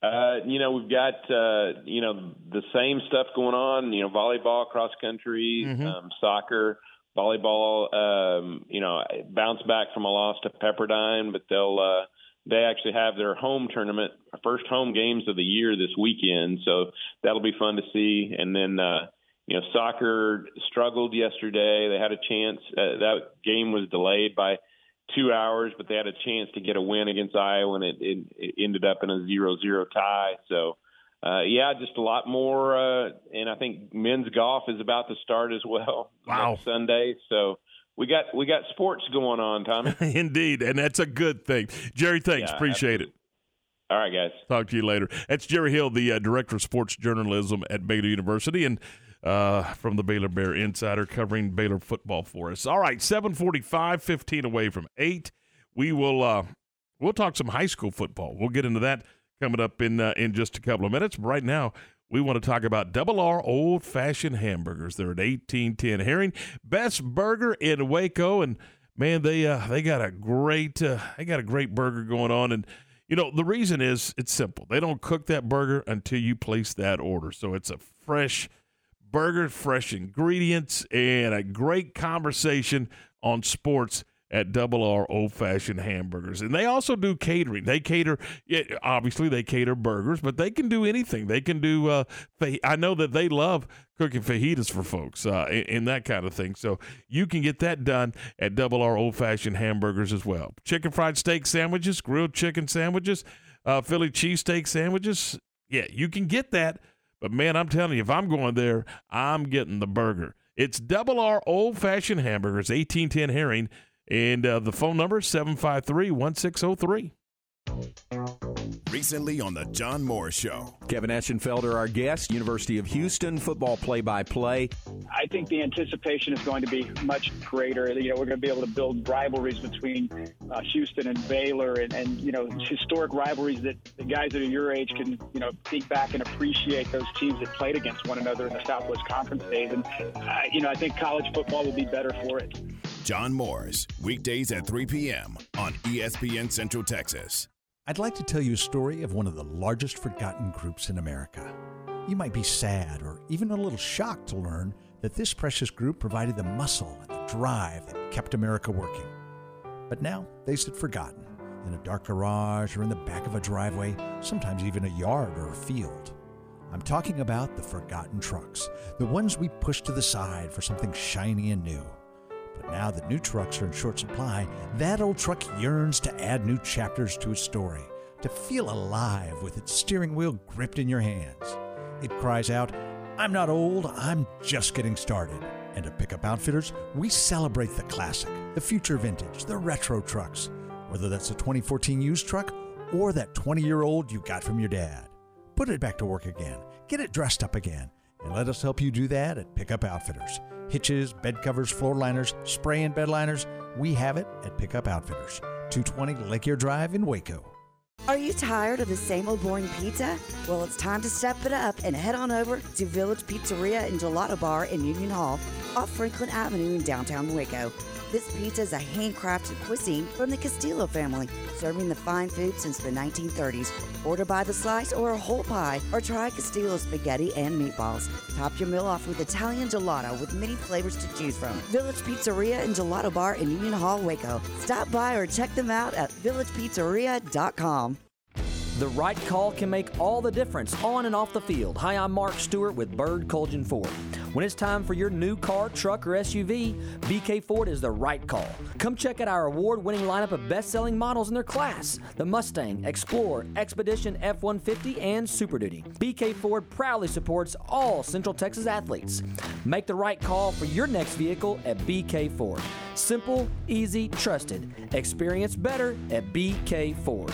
Uh, you know, we've got uh, you know the same stuff going on. You know, volleyball, cross country, Mm-hmm. um, soccer, volleyball. Um, you know, bounce back from a loss to Pepperdine, but they'll uh, they actually have their home tournament, first home games of the year this weekend. So that'll be fun to see. And then uh, you know, soccer struggled yesterday. They had a chance. Uh, that game was delayed by two hours, but they had a chance to get a win against Iowa, and it, it, it ended up in a zero-zero tie. So, uh, yeah, just a lot more. Uh, and I think men's golf is about to start as well. Wow. Sunday. So we got we got sports going on, Tommy. [laughs] Indeed, and that's a good thing. Jerry, thanks. Yeah, Appreciate it. All right, guys. Talk to you later. That's Jerry Hill, the uh, director of sports journalism at Baylor University, and uh, from the Baylor Bear Insider, covering Baylor football for us. All right, seven forty-five, 15 away from eight. We will uh, we'll talk some high school football. We'll get into that coming up in uh, in just a couple of minutes. Right now, we want to talk about Double R Old Fashioned Hamburgers. They're at eighteen ten Herring, best burger in Waco, and man, they uh, they got a great uh, they got a great burger going on and. You know, the reason is it's simple. They don't cook that burger until you place that order. So it's a fresh burger, fresh ingredients, and a great conversation on sports at Double R Old Fashioned Hamburgers. And they also do catering. They cater, obviously, they cater burgers, but they can do anything. They can do, uh, I know that they love cooking fajitas for folks uh, and, and that kind of thing. So you can get that done at Double R Old Fashioned Hamburgers as well. Chicken fried steak sandwiches, grilled chicken sandwiches, uh, Philly cheesesteak sandwiches. Yeah, you can get that. But man, I'm telling you, if I'm going there, I'm getting the burger. It's Double R Old Fashioned Hamburgers, 1810 Herring, and uh, the phone number 753 1603. Recently on the John Moore Show. Kevin Eschenfelder, our guest, University of Houston football play-by-play. I think the anticipation is going to be much greater. You know, we're going to be able to build rivalries between uh, Houston and Baylor, and, and you know, historic rivalries that the guys that are your age can you know think back and appreciate those teams that played against one another in the Southwest Conference days. And uh, you know, I think college football will be better for it. John Moore's, weekdays at 3 p.m. on ESPN Central Texas. I'd like to tell you a story of one of the largest forgotten groups in America. You might be sad or even a little shocked to learn that this precious group provided the muscle and the drive that kept America working. But now they sit forgotten in a dark garage or in the back of a driveway, sometimes even a yard or a field. I'm talking about the forgotten trucks, the ones we push to the side for something shiny and new. But now that new trucks are in short supply, that old truck yearns to add new chapters to its story, to feel alive with its steering wheel gripped in your hands. It cries out, I'm not old, I'm just getting started. And at Pickup Outfitters, we celebrate the classic, the future vintage, the retro trucks, whether that's a 2014 used truck or that 20 year old you got from your dad. Put it back to work again, get it dressed up again, and let us help you do that at Pickup Outfitters. Hitches, bed covers, floor liners, spray and bed liners, we have it at Pickup Outfitters. 220 Lake Drive in Waco. Are you tired of the same old boring pizza? Well, it's time to step it up and head on over to Village Pizzeria and Gelato Bar in Union Hall off Franklin Avenue in downtown Waco. This pizza is a handcrafted cuisine from the Castillo family, serving the fine food since the 1930s. Order by the slice or a whole pie, or try Castillo spaghetti and meatballs. Top your meal off with Italian gelato with many flavors to choose from. Village Pizzeria and Gelato Bar in Union Hall, Waco. Stop by or check them out at villagepizzeria.com. The right call can make all the difference on and off the field. Hi, I'm Mark Stewart with Bird Kultgen Ford. When it's time for your new car, truck, or SUV, BK Ford is the right call. Come check out our award winning lineup of best selling models in their class the Mustang, Explorer, Expedition, F 150, and Super Duty. BK Ford proudly supports all Central Texas athletes. Make the right call for your next vehicle at BK Ford. Simple, easy, trusted. Experience better at BK Ford.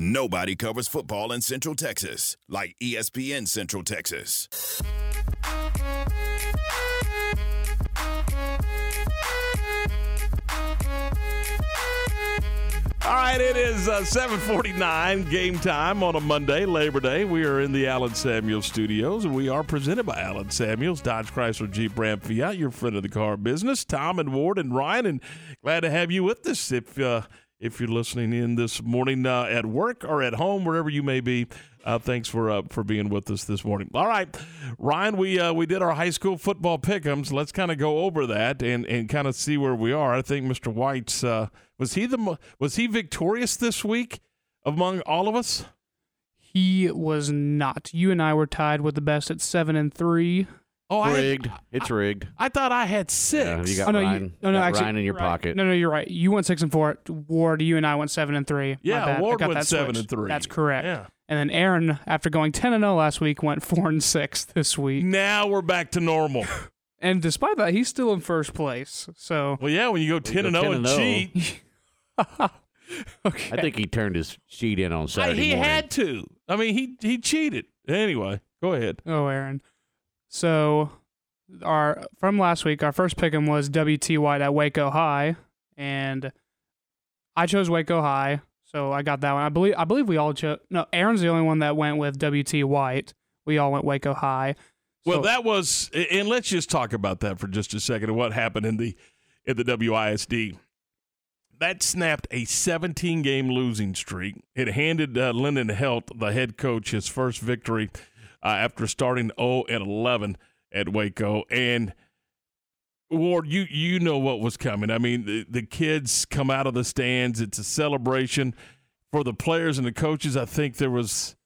Nobody covers football in Central Texas like ESPN Central Texas. All right, it is uh, 7:49 game time on a Monday, Labor Day. We are in the Allen Samuels studios, and we are presented by Allen Samuels, Dodge Chrysler Jeep Ram Fiat, your friend of the car business. Tom and Ward and Ryan, and glad to have you with us. If uh, if you're listening in this morning uh, at work or at home, wherever you may be, uh, thanks for uh, for being with us this morning. All right, Ryan, we uh, we did our high school football pick'ems. Let's kind of go over that and and kind of see where we are. I think Mr. White's uh, was he the was he victorious this week among all of us? He was not. You and I were tied with the best at seven and three. Oh, I- rigged. it's rigged. I thought I had six. Yeah, you got oh no, Ryan, you, no, no, got actually, Ryan in your right. pocket. No, no, you're right. You went six and four. Ward, you and I went seven and three. Yeah, Ward went seven switched. and three. That's correct. Yeah. And then Aaron, after going ten and zero last week, went four and six this week. Now we're back to normal. [laughs] And despite that, he's still in first place. So Well, yeah, when you go ten and zero and oh. cheat, [laughs] okay. I think he turned his sheet in on I- Saturday he morning. had to. I mean, he he cheated. Anyway, go ahead. Oh, Aaron. So our from last week, our first pick was WT White at Waco High, and I chose Waco High, so I got that one. I believe I believe we all chose. No, Aaron's the only one that went with WT White. We all went Waco High. Well, that was, and let's just talk about that for just a second and what happened in the in the WISD. That snapped a 17 game losing streak. It handed uh, Lyndon Helt, the head coach, his first victory uh, after starting 0 and 11 at Waco. And Ward, you you know what was coming. I mean, the, the kids come out of the stands. It's a celebration for the players and the coaches. I think there was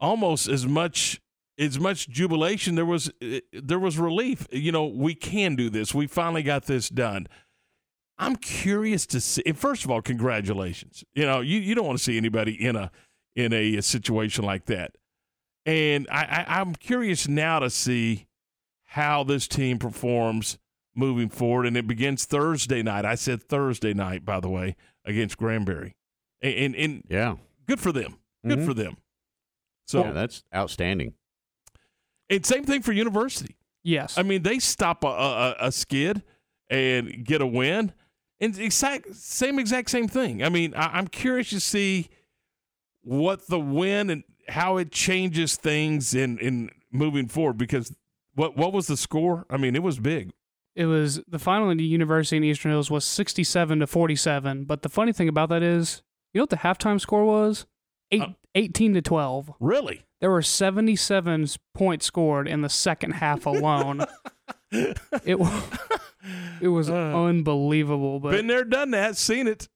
almost as much as much jubilation. There was eh, there was relief. You know, we can do this. We finally got this done. I'm curious to see. First of all, congratulations. You know, you, you don't want to see anybody in a in a, situation like that. And I, I, I'm curious now to see how this team performs moving forward. And it begins Thursday night. I said Thursday night, by the way, against Granbury. And, and, and yeah, good for them. Good Mhm. for them. So yeah, that's outstanding. and same thing for University. Yes. I mean, they stop a, a, a skid and get a win. And exact same exact same thing. I mean, I, I'm curious to see what the win and how it changes things in, in moving forward because what what was the score? I mean, it was big. It was the final in the University in Eastern Hills was 67 to 47. But the funny thing about that is, you know what the halftime score was? Eight, uh, 18 to 12. Really? There were 77 points scored in the second half alone. [laughs] it was it was unbelievable. But Been there, done that, seen it.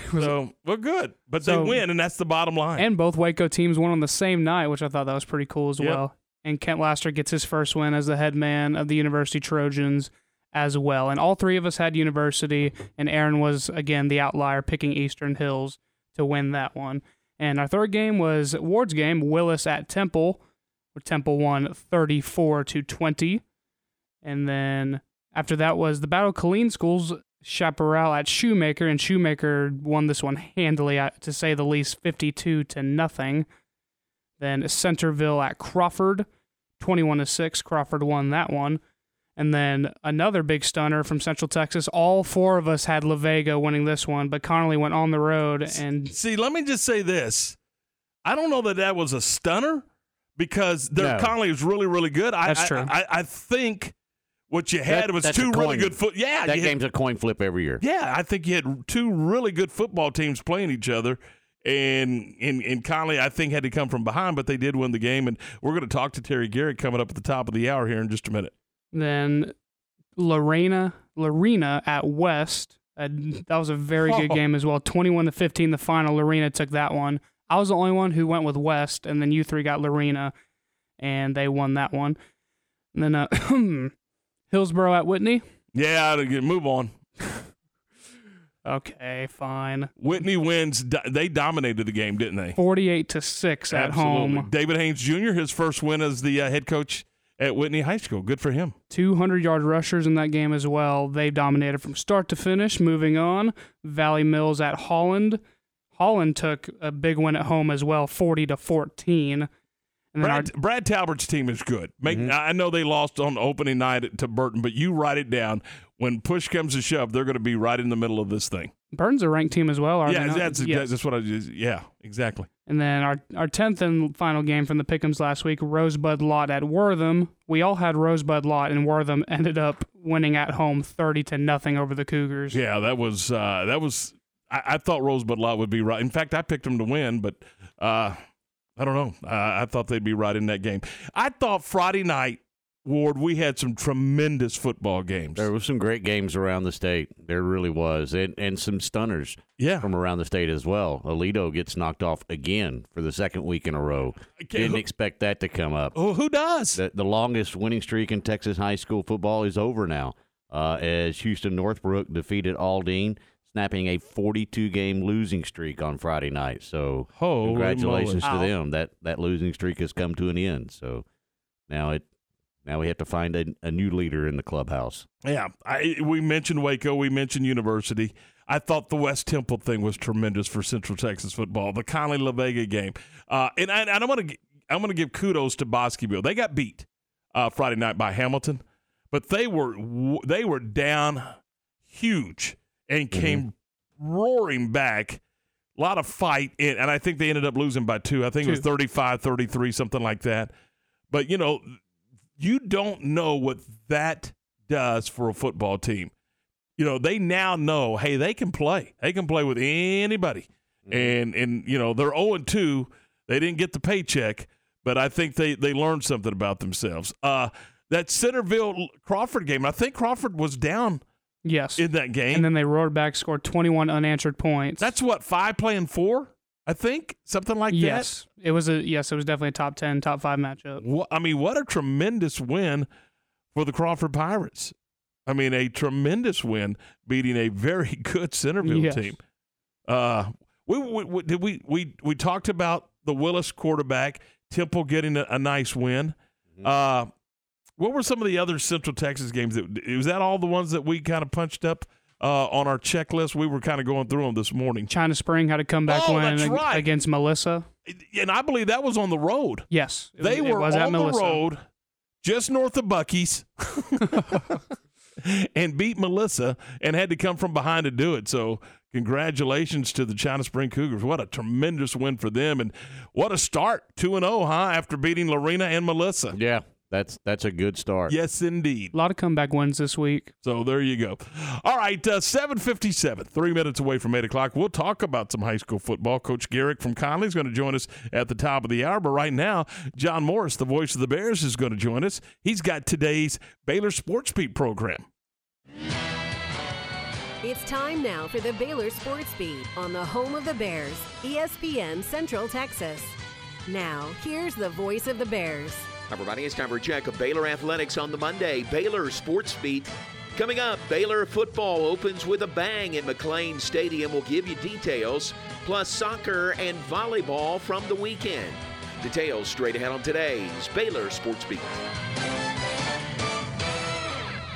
[laughs] So well, good, but So- they win, and that's the bottom line. and both Waco teams won on the same night, which I thought that was pretty cool as Yep. well. And Kent Laster gets his first win as the head man of the University Trojans as well. And all three of us had University, and Aaron was again the outlier, picking Eastern Hills to win that one. And our third game was Ward's game, Willis at Temple, where Temple won 34 to 20. And then after that was the Battle of Killeen Schools, Chaparral at Shoemaker, and Shoemaker won this one handily, uh, to say the least, 52 to nothing. Then Centerville at Crawford, 21 to 6. Crawford won that one. And then another big stunner from Central Texas. All four of us had La Vega winning this one, but Connally went on the road and See, let me just say this. I don't know that that was a stunner because their No. Connally was really, really good. I, That's I- true. I, I think what you had That- was two really coin- good foot. Yeah, that you had- game's a coin flip every year. yeah, I think you had two really good football teams playing each other. And, and and Connally, I think, had to come from behind, but they did win the game. And we're going to talk to Terry Gerik coming up at the top of the hour here in just a minute. then Lorena Lorena at West Uh, that was a very good game as well. 21 to 15, the final. Lorena took that one. I was the only one who went with West, and then you three got Lorena, and they won that one. And then uh, [clears throat] Hillsboro at Whitney. Yeah, to get move on. [laughs] Okay, fine. Whitney wins. They dominated the game, didn't they? 48 to 6 at Absolutely. home. David Haynes Jr. his first win as the uh, head coach at Whitney High School. Good for him. 200 yard rushers in that game as well. They dominated from start to finish. Moving on, Valley Mills at Holland. Holland took a big win at home as well, 40 to 14. Then our, Brad, Brad Talbert's team is good. Make, Mm-hmm. I know they lost on opening night to Burton, but you write it down. When push comes to shove, they're going to be right in the middle of this thing. Burton's a ranked team as well. Yeah, that's Yes. that's what I just. Yeah, exactly. And then our our tenth and final game from the Pickums last week, Rosebud Lott at Wortham. We all had Rosebud Lott, and Wortham [laughs] ended up winning at home, thirty to nothing over the Cougars. Yeah, that was uh, that was. I, I thought Rosebud Lott would be right. In fact, I picked them to win, but uh, I don't know. Uh, I thought they'd be right in that game. I thought Friday night, Ward, we had some tremendous football games. There were some great games around the state. There really was, and and some stunners. Yeah. from around the state as well. Aledo gets knocked off again for the second week in a row. Didn't who- expect that to come up. Oh, who does? The, the longest winning streak in Texas high school football is over now, uh, as Houston Northbrook defeated Aldine, snapping a 42 game losing streak on Friday night. So Holy congratulations moly. to them. That that losing streak has come to an end. So now it now we have to find a, a new leader in the clubhouse. Yeah, I, we mentioned Waco. We mentioned University. I thought the West Temple thing was tremendous for Central Texas football. The Connally La Vega game, uh, and I, and I'm gonna I'm gonna give kudos to Bosqueville. They got beat uh, Friday night by Hamilton, but they were they were down huge and came roaring back. A lot of fight, and, and I think they ended up losing by two. I think it was Two. 35 33, something like that. But, you know, you don't know what that does for a football team. You know, they now know, hey, they can play. They can play with anybody. And and you know, they're 0 and 2. They didn't get the paycheck, but I think they they learned something about themselves. Uh that Centerville Crawford game, I think Crawford was down Yes. in that game. and then they roared back, scored 21 unanswered points. That's what, five playing four? I think? Something like yes. It was a yes, it was definitely a top 10, top 5 matchup. that. Wha- I mean, what a tremendous win for the Crawford Pirates. I mean, a tremendous win beating a very [laughs] good Centerville Yes. team. Uh, we, we, we did we we we talked about the Willis quarterback Temple getting a, a nice win. Uh, what were some of the other Central Texas games? That was that all the ones that we kind of punched up uh, on our checklist? We were kind of going through them this morning, China Spring had a comeback Oh, win ag- right. against Melissa. and I believe that was on the road. Yes. They was- it were was at on the Melissa. road, just north of Buc-ee's, [laughs] and beat Melissa, and had to come from behind to do it. So, congratulations to the China Spring Cougars! What a tremendous win for them, and what a start two and zero, huh? After beating Lorena and Melissa. Yeah, that's that's a good start. Yes, indeed. A lot of comeback wins this week. So there you go. All right, uh, seven fifty-seven, three minutes away from eight o'clock. We'll talk about some high school football. Coach Gerik from Connally is going to join us at the top of the hour. But right now, John Morris, the voice of the Bears, is going to join us. He's got today's Baylor Sports Beat program. It's time now for the Baylor Sports Beat on the home of the Bears, ESPN Central Texas. Now, here's the voice of the Bears. Everybody. It's time for a check of Baylor Athletics on the Monday. Baylor Sports Beat. Coming up, Baylor football opens with a bang at McLane Stadium. We'll give you details, plus soccer and volleyball from the weekend. Details straight ahead on today's Baylor Sports Beat.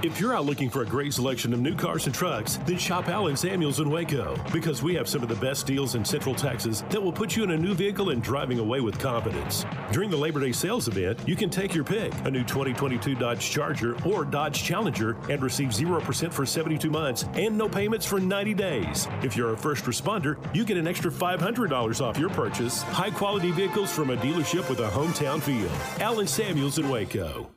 If you're out looking for a great selection of new cars and trucks, then shop Allen Samuels in Waco because we have some of the best deals in Central Texas that will put you in a new vehicle and driving away with confidence. During the Labor Day sales event, you can take your pick a new 2022 Dodge Charger or Dodge Challenger and receive 0% for 72 months and no payments for 90 days. If you're a first responder, you get an extra $500 off your purchase. High quality vehicles from a dealership with a hometown feel. Allen Samuels in Waco.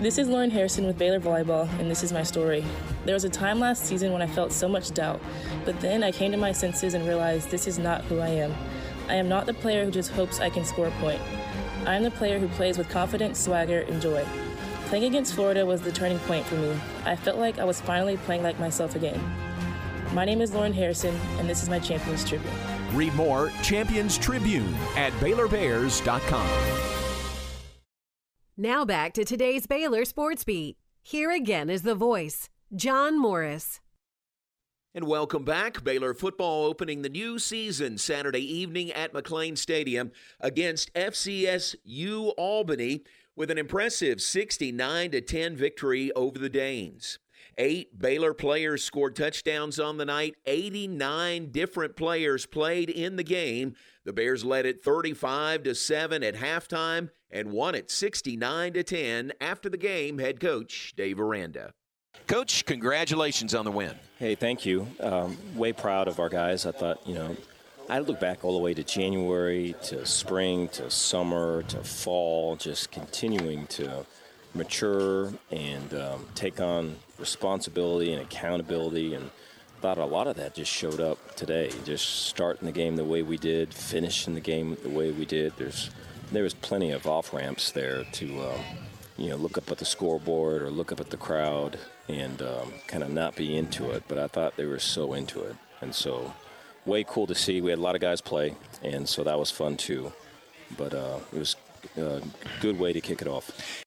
This is Lauren Harrison with Baylor Volleyball, and this is my story. There was a time last season when I felt so much doubt, but then I came to my senses and realized this is not who I am. I am not the player who just hopes I can score a point. I am the player who plays with confidence, swagger, and joy. Playing against Florida was the turning point for me. I felt like I was finally playing like myself again. My name is Lauren Harrison, and this is my Champions Tribune. Read more Champions Tribune at BaylorBears.com. Now back to today's Baylor Sports Beat. Here again is the voice, John Morris. And welcome back. Baylor football opening the new season Saturday evening at McLane Stadium against FCSU Albany with an impressive 69 10 victory over the Danes. Eight Baylor players scored touchdowns on the night. 89 different players played in the game. The Bears led it 35 to 7 at halftime and won it 69 to 10 after the game. Head coach Dave Aranda. Coach, congratulations on the win. Hey, thank you. Um, way proud of our guys. I thought, you know, I look back all the way to January, to spring, to summer, to fall, just continuing to mature and um, take on responsibility and accountability and thought a lot of that just showed up today just starting the game the way we did finishing the game the way we did. There's there was plenty of off ramps there to um, you know look up at the scoreboard or look up at the crowd and um, kind of not be into it but i thought they were so into it. And so way cool to see. We had a lot of guys play and so that was fun too. But uh, it was a good way to kick it off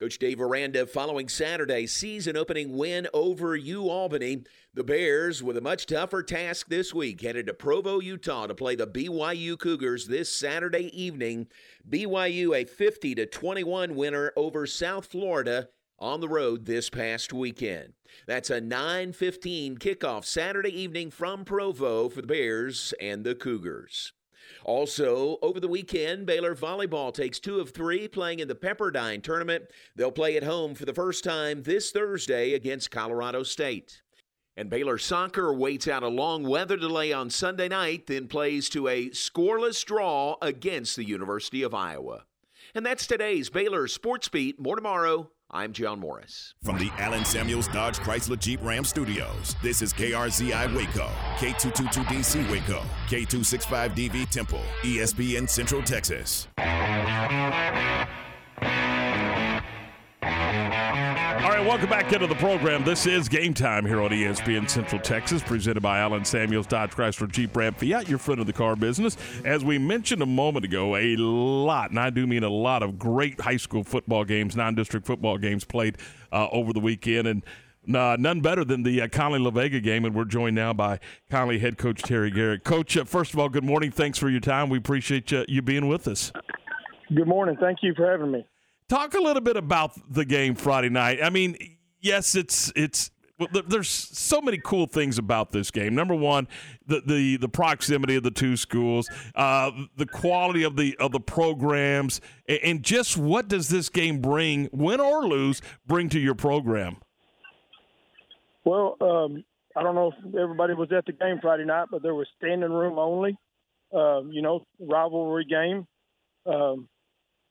Coach Dave Aranda following Saturday's season opening win over U Albany. The Bears, with a much tougher task this week, headed to Provo, Utah to play the BYU Cougars this Saturday evening. BYU a 50 to 21 winner over South Florida on the road this past weekend. That's a 9:15 kickoff Saturday evening from Provo for the Bears and the Cougars. Also, over the weekend, Baylor Volleyball takes two of three playing in the Pepperdine tournament. They'll play at home for the first time this Thursday against Colorado State. And Baylor Soccer waits out a long weather delay on Sunday night, then plays to a scoreless draw against the University of Iowa. And that's today's Baylor Sports Beat. More tomorrow. I'm John Morris. From the Allen Samuels Dodge Chrysler Jeep Ram Studios, this is KRZI Waco, K222DC Waco, K265DV Temple, ESPN Central Texas. Welcome back into the program. This is game time here on ESPN Central Texas, presented by Allen Samuels Dodge Chrysler Jeep Ram Fiat, your friend of the car business. As we mentioned a moment ago, a lot, and I do mean a lot of great high school football games, non-district football games played uh, over the weekend, and uh, none better than the uh, Connally La Vega game, and we're joined now by Connally head coach Terry Gerik. Coach, uh, first of all, good morning. Thanks for your time. We appreciate you, you being with us. Good morning. Thank you for having me. Talk a little bit about the game Friday night. I mean, yes, it's it's there's so many cool things about this game. Number one, the the, the proximity of the two schools, uh, the quality of the of the programs, and just what does this game bring, win or lose, bring to your program? Well, um, I don't know if everybody was at the game Friday night, but there was standing room only. Uh, you know, rivalry game. Um,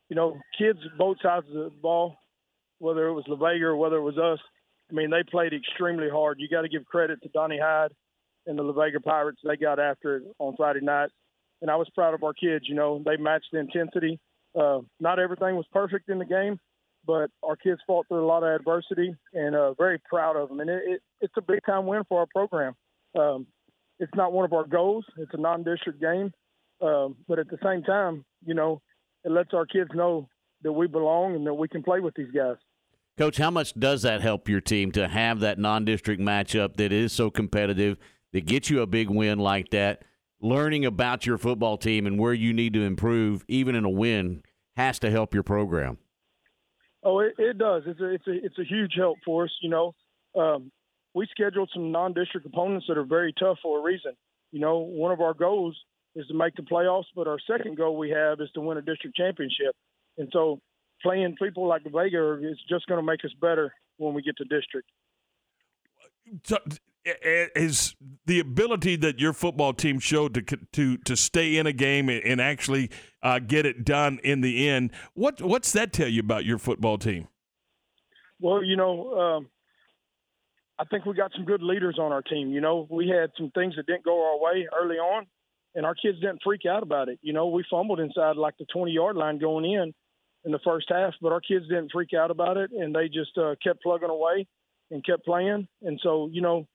you know, kids both sides of the ball, whether it was La Vega or whether it was us, I mean, they played extremely hard. You got to give credit to Donnie Hyde and the La Vega Pirates. They got after it on Friday night. And I was proud of our kids. You know, they matched the intensity. Uh, not everything was perfect in the game, but our kids fought through a lot of adversity and uh, very proud of them. And it, it, it's a big time win for our program. Um, it's not one of our goals. It's a non-district game, um, but at the same time, you know, it lets our kids know that we belong and that we can play with these guys. Coach, how much does that help your team to have that non-district matchup that is so competitive that gets you a big win like that? Learning about your football team and where you need to improve, even in a win, has to help your program. Oh, it, it does. It's a it's a it's a huge help for us. You know, um, we scheduled some non-district opponents that are very tough for a reason. You know, one of our goals is to make the playoffs, but our second goal we have is to win a district championship. And so, playing people like the Vega is just going to make us better when we get to district. So, is the ability that your football team showed to to to stay in a game and actually uh, get it done in the end? What what's that tell you about your football team? Well, you know, um, I think we got some good leaders on our team. You know, we had some things that didn't go our way early on, and our kids didn't freak out about it. You know, we fumbled inside like the 20 yard line going in in the first half, but our kids didn't freak out about it, and they just uh, kept plugging away and kept playing. And so, you know,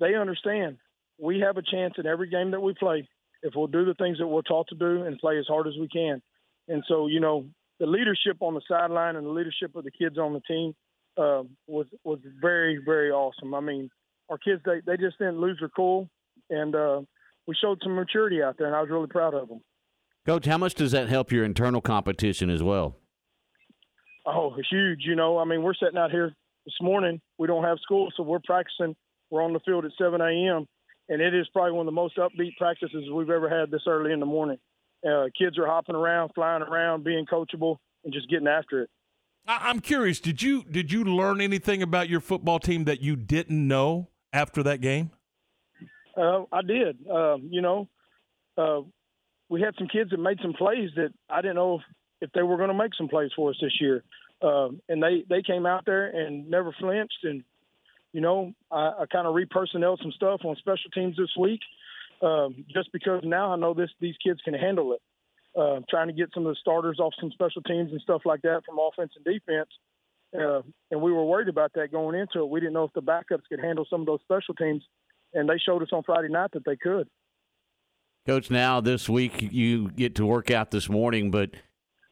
they understand we have a chance in every game that we play if we'll do the things that we're taught to do and play as hard as we can. And so, you know, the leadership on the sideline and the leadership of the kids on the team uh, was was very very awesome. I mean, our kids they they just didn't lose their cool, and uh, we showed some maturity out there, and I was really proud of them. Coach, how much does that help your internal competition as well? Oh, huge! You know, I mean, we're sitting out here this morning. We don't have school, so we're practicing. We're on the field at 7 a.m. and it is probably one of the most upbeat practices we've ever had this early in the morning. Uh, kids are hopping around, flying around, being coachable, and just getting after it. I'm curious. Did you did you learn anything about your football team that you didn't know after that game? Uh, I did. Uh, you know, uh, we had some kids that made some plays that I didn't know if, if they were going to make some plays for us this year, uh, and they they came out there and never flinched. And you know, I, I kind of repersonnel some stuff on special teams this week, um, just because now I know this these kids can handle it uh, trying to get some of the starters off some special teams and stuff like that from offense and defense. Uh, and we were worried about that going into it. We didn't know if the backups could handle some of those special teams, and they showed us on Friday night that they could. Coach, now this week you get to work out this morning, but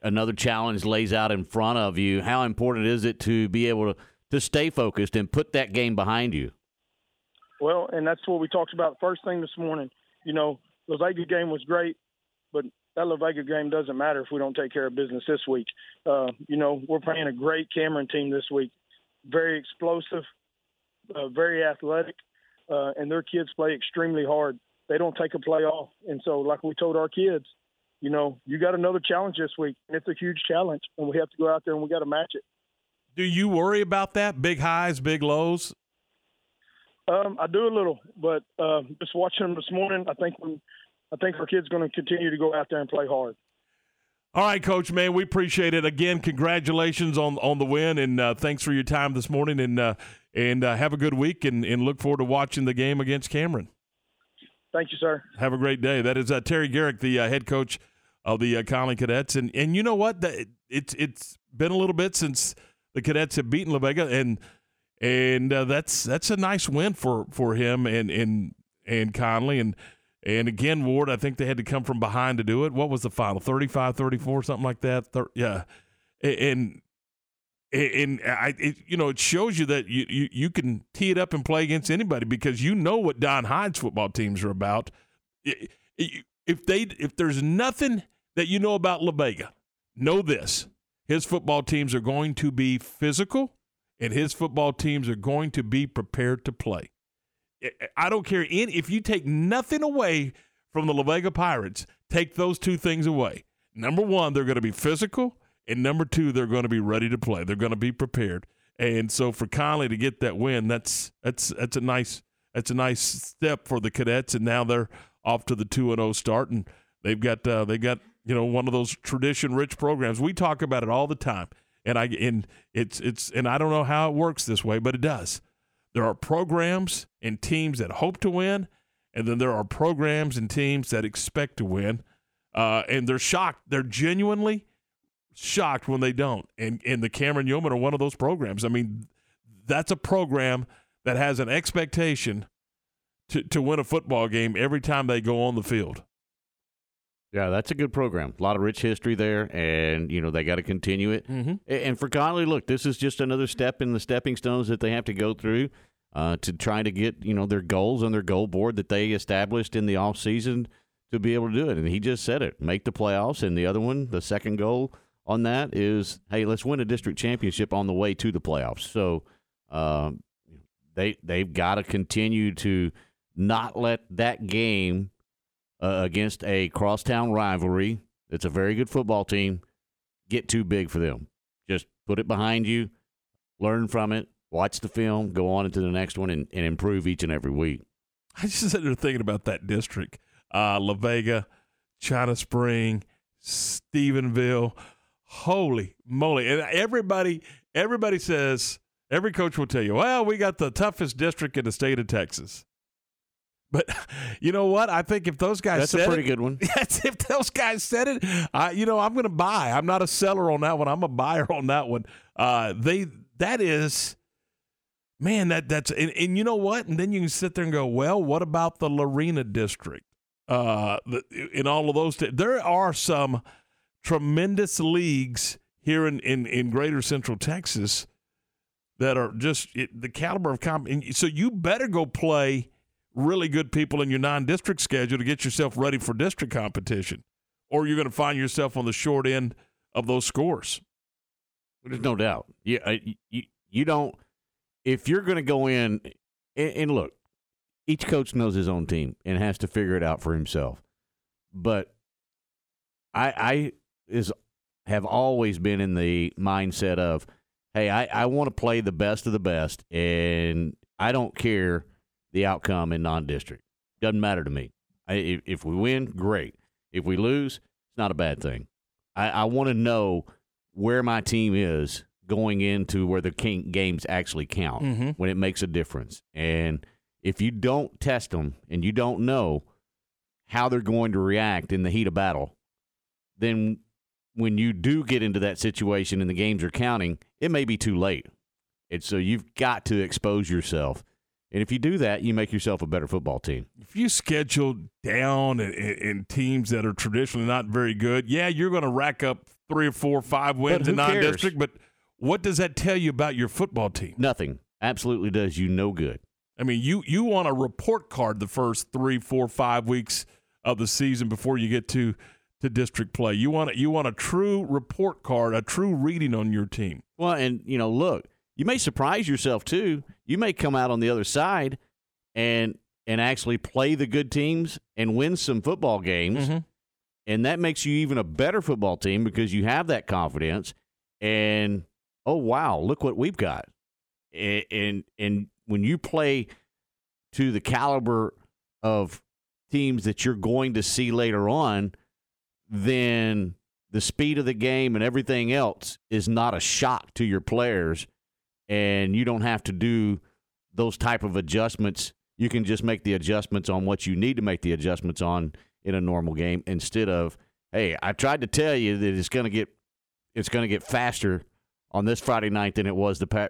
another challenge lays out in front of you. How important is it to be able to, to stay focused and put that game behind you? Well, and that's what we talked about first thing this morning. You know, the Vega game was great, but that La Vega game doesn't matter if we don't take care of business this week. Uh, you know, we're playing a great Cameron team this week, very explosive, uh, very athletic, uh, and their kids play extremely hard. They don't take a play off, and so like we told our kids, you know, you got another challenge this week, and it's a huge challenge, and we have to go out there and we got to match it. Do you worry about that? Big highs, big lows. Um, I do a little, but uh, just watching them this morning, I think I think our kids going to continue to go out there and play hard. All right, Coach, man, we appreciate it. Again, congratulations on on the win, and uh, thanks for your time this morning. And uh, and uh, have a good week, and, and look forward to watching the game against Cameron. Thank you, sir. Have a great day. That is uh, Terry Gerik, the uh, head coach of the uh, Connally Cadets, and and you know what? It's it's been a little bit since the Cadets have beaten La Vega, and and that's that's a nice win for for him and and and Connally and and again, Ward, I think they had to come from behind to do it. What was the final? 35 34, something like that? Thir- yeah. And, and I, it, you know, it shows you that you, you, you can tee it up and play against anybody because you know what Don Hyde's football teams are about. If they, if there's nothing that you know about La Vega, know this: his football teams are going to be physical, and his football teams are going to be prepared to play. I don't care in if you take nothing away from the La Vega Pirates, take those two things away. Number one, they're going to be physical, and number two, they're going to be ready to play. They're going to be prepared. And so for Connally to get that win, that's that's that's a nice that's a nice step for the cadets. And now they're off to the two and zero oh start, and they've got uh, they got you know one of those tradition rich programs. We talk about it all the time, and I and it's it's and I don't know how it works this way, but it does there are programs and teams that hope to win, and then there are programs and teams that expect to win. Uh, and they're shocked. They're genuinely shocked when they don't. And and the Cameron Yeomen are one of those programs. I mean, that's a program that has an expectation to, to win a football game every time they go on the field. Yeah, that's a good program. A lot of rich history there, and you know they got to continue it. Mm-hmm. And for Connally, look, this is just another step in the stepping stones that they have to go through uh, to try to get you know their goals on their goal board that they established in the off season to be able to do it. And he just said it: make the playoffs. And the other one, the second goal on that is, hey, let's win a district championship on the way to the playoffs. So um, they they've got to continue to not let that game uh, against a crosstown rivalry. It's a very good football team. Get too big for them. Just put it behind you, learn from it, watch the film, go on into the next one, and, and improve each and every week. I just sitting there thinking about that district, uh, La Vega, China Spring, Stephenville. Holy moly! And everybody, everybody says every coach will tell you, "Well, we got the toughest district in the state of Texas." But [laughs] you know what? I think if those guys that's said a pretty it, good one. [laughs] If those guys said it, I, you know, I'm going to buy. I'm not a seller on that one. I'm a buyer on that one. Uh, they that is, man, that that's and, and you know what? And then you can sit there and go, well, what about the Lorena district? Uh, the, in all of those, there are some tremendous leagues here in in, in Greater Central Texas that are just it, the caliber of comp. So you better go play really good people in your non-district schedule to get yourself ready for district competition, or you're going to find yourself on the short end of those scores. There's no doubt. Yeah, uh, you, you don't. If you're going to go in and, and look, each coach knows his own team and has to figure it out for himself. But I, I is have always been in the mindset of, hey, I, I want to play the best of the best, and I don't care the outcome in non-district. Doesn't matter to me. I, if, if we win, great. If we lose, it's not a bad thing. I, I want to know where my team is going into where the games actually count Mm-hmm. when it makes a difference. And if you don't test them and you don't know how they're going to react in the heat of battle, then when you do get into that situation and the games are counting, it may be too late. And so you've got to expose yourself. And if you do that, you make yourself a better football team. If you schedule down in teams that are traditionally not very good, yeah, you're going to rack up three or four, five wins in non-district. But what does that tell you about your football team? Nothing. Absolutely does you no good. I mean, you you want a report card the first three, four, five weeks of the season before you get to to district play. You want a, you want a true report card, a true reading on your team. Well, and you know, look, you may surprise yourself too. You may come out on the other side and and actually play the good teams and win some football games. Mm-hmm. And that makes you even a better football team because you have that confidence and oh wow, look what we've got. And and, and when you play to the caliber of teams that you're going to see later on, then the speed of the game and everything else is not a shock to your players and you don't have to do those type of adjustments. You can just make the adjustments on what you need to make the adjustments on in a normal game instead of hey i tried to tell you that it's going to get it's going to get faster on this friday night than it was the pa-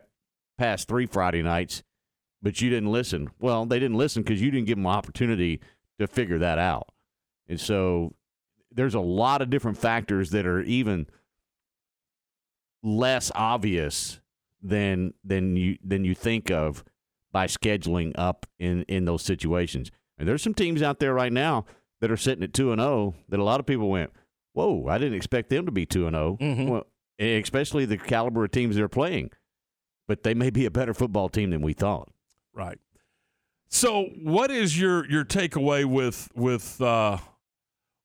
past three friday nights but you didn't listen. Well they didn't listen because you didn't give them an opportunity to figure that out. And so there's a lot of different factors that are even less obvious than than you than you think of by scheduling up in in those situations. And there's some teams out there right now that are sitting at two and zero that a lot of people went, "Whoa, I didn't expect them to be two and 0 Mhm. Well, especially the caliber of teams they're playing, but they may be a better football team than we thought. Right. So, what is your your takeaway with with uh,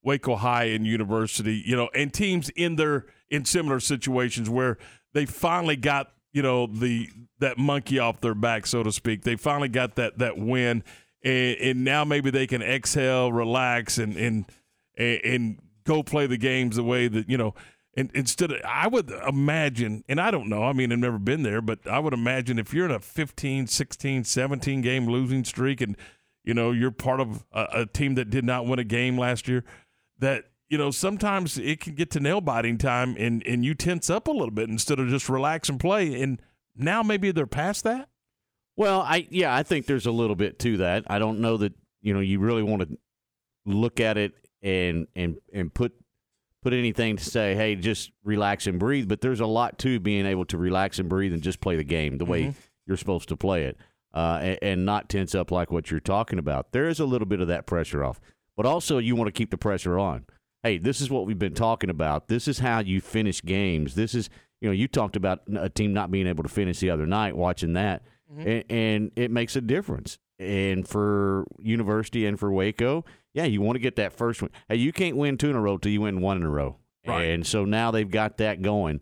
Waco High and University? You know, and teams in their in similar situations where they finally got you know the that monkey off their back, so to speak. They finally got that that win, and, and now maybe they can exhale, relax, and and and, go play the games the way that you know. And instead of, I would imagine, and I don't know, I mean, I've never been there, but I would imagine if you're in a 15, 16, 17 game losing streak and, you know, you're part of a, a team that did not win a game last year, that, you know, sometimes it can get to nail biting time and, and you tense up a little bit instead of just relax and play. And now maybe they're past that. Well, I yeah, I think there's a little bit to that. I don't know that you know you really want to look at it and and and put put anything to say, hey, just relax and breathe. But there's a lot to being able to relax and breathe and just play the game the way Mhm. you're supposed to play it, uh, and, and not tense up like what you're talking about. There is a little bit of that pressure off, but also you want to keep the pressure on. hey, this is what we've been talking about. This is how you finish games. This is, you know, you talked about a team not being able to finish the other night, watching that, Mm-hmm. and, and it makes a difference. And for University and for Waco, yeah, you want to get that first one. Hey, you can't win two in a row till you win one in a row. Right. And so now they've got that going,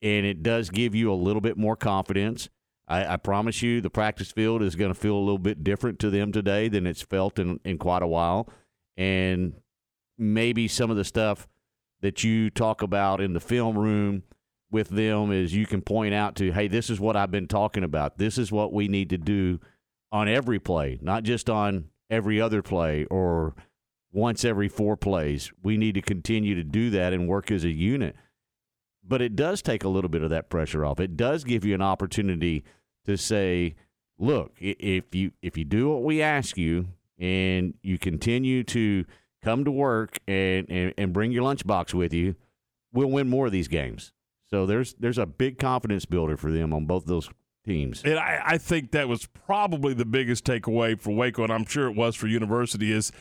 and it does give you a little bit more confidence. I, I promise you, the practice field is going to feel a little bit different to them today than it's felt in, in quite a while. And maybe some of the stuff that you talk about in the film room with them is you can point out to, hey, this is what I've been talking about. This is what we need to do on every play, not just on every other play or once every four plays. We need to continue to do that and work as a unit. But it does take a little bit of that pressure off. It does give you an opportunity to say, look, if you if you do what we ask you and you continue to come to work and, and, and bring your lunchbox with you, we'll win more of these games. So there's there's a big confidence builder for them on both those teams. And I, I think that was probably the biggest takeaway for Waco, and I'm sure it was for University, is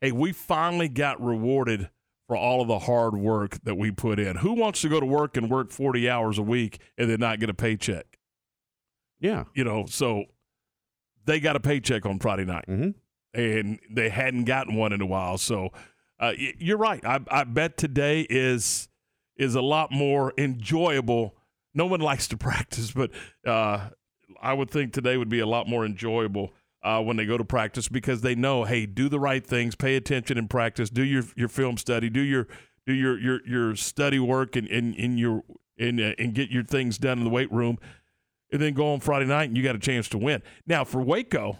hey, we finally got rewarded for all of the hard work that we put in. Who wants to go to work and work 40 hours a week and then not get a paycheck? Yeah. You know, so they got a paycheck on Friday night, mm-hmm. And they hadn't gotten one in a while. So uh, you're right. I, I bet today is is a lot more enjoyable. No one likes to [laughs] practice, but uh, I would think today would be a lot more enjoyable uh, when they go to practice because they know, hey, do the right things, pay attention in practice, do your your film study, do your do your your, your study work, and and, and your and uh, and get your things done in the weight room, and then go on Friday night and you got a chance to win. Now for Waco,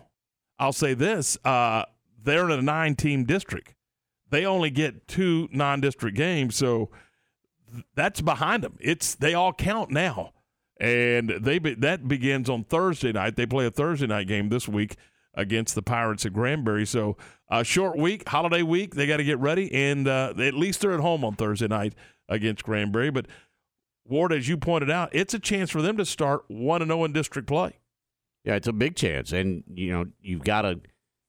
I'll say this: uh, they're in a nine-team district. They only get two non-district games, so th- that's behind them. It's they all count now, and they be, that begins on Thursday night. They play a Thursday night game this week against the Pirates at Granbury. So a short week, holiday week. They got to get ready, and uh, at least they're at home on Thursday night against Granbury. But Ward, as you pointed out, it's a chance for them to start one and zero in district play. Yeah, it's a big chance, and you know you've got to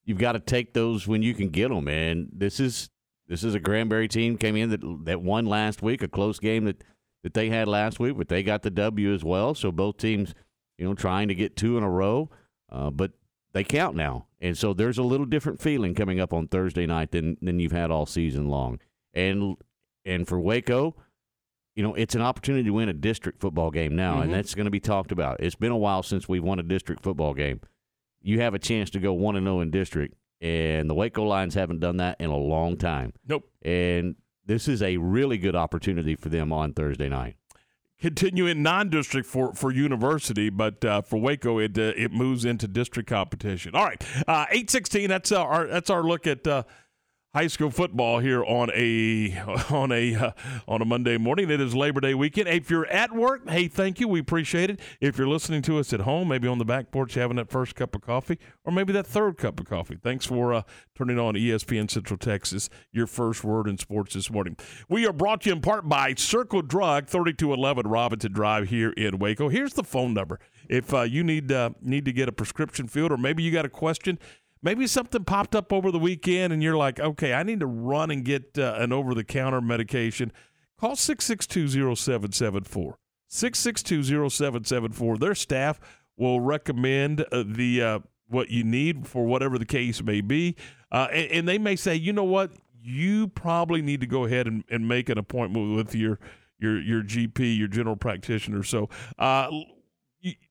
you've got to take those when you can get them. And this is this is a Granbury team came in that that won last week, a close game that that they had last week, but they got the W as well. So both teams, you know, trying to get two in a row, uh, but they count now, and so there's a little different feeling coming up on Thursday night than than you've had all season long. And and for Waco, you know, it's an opportunity to win a district football game now, Mhm. and that's going to be talked about. It's been a while since we've won a district football game. You have a chance to go one and zero in district, and the Waco Lions haven't done that in a long time. Nope. And this is a really good opportunity for them on Thursday night. continue in non-district for for university, but uh, for Waco, it uh, it moves into district competition. All right, uh, eight sixteen. That's uh, our that's our look at. High school football here on a [laughs] on a uh, on a Monday morning. It is Labor Day weekend. If you're at work, hey, thank you. We appreciate it. If you're listening to us at home, maybe on the back porch having that first cup of coffee, or maybe that third cup of coffee. Thanks for uh, turning on ESPN Central Texas. Your first word in sports this morning. We are brought to you in part by Circle Drug, 3211 Robinson Drive here in Waco. Here's the phone number. If uh, you need uh, need to get a prescription filled, or maybe you got a question. Maybe something popped up over the weekend and you're like, okay, I need to run and get uh, an over the counter medication. Call 662 0774. 662 0774. Their staff will recommend uh, the uh, what you need for whatever the case may be. Uh, and, and they may say, you know what, you probably need to go ahead and, and make an appointment with your your your GP, your general practitioner. So uh,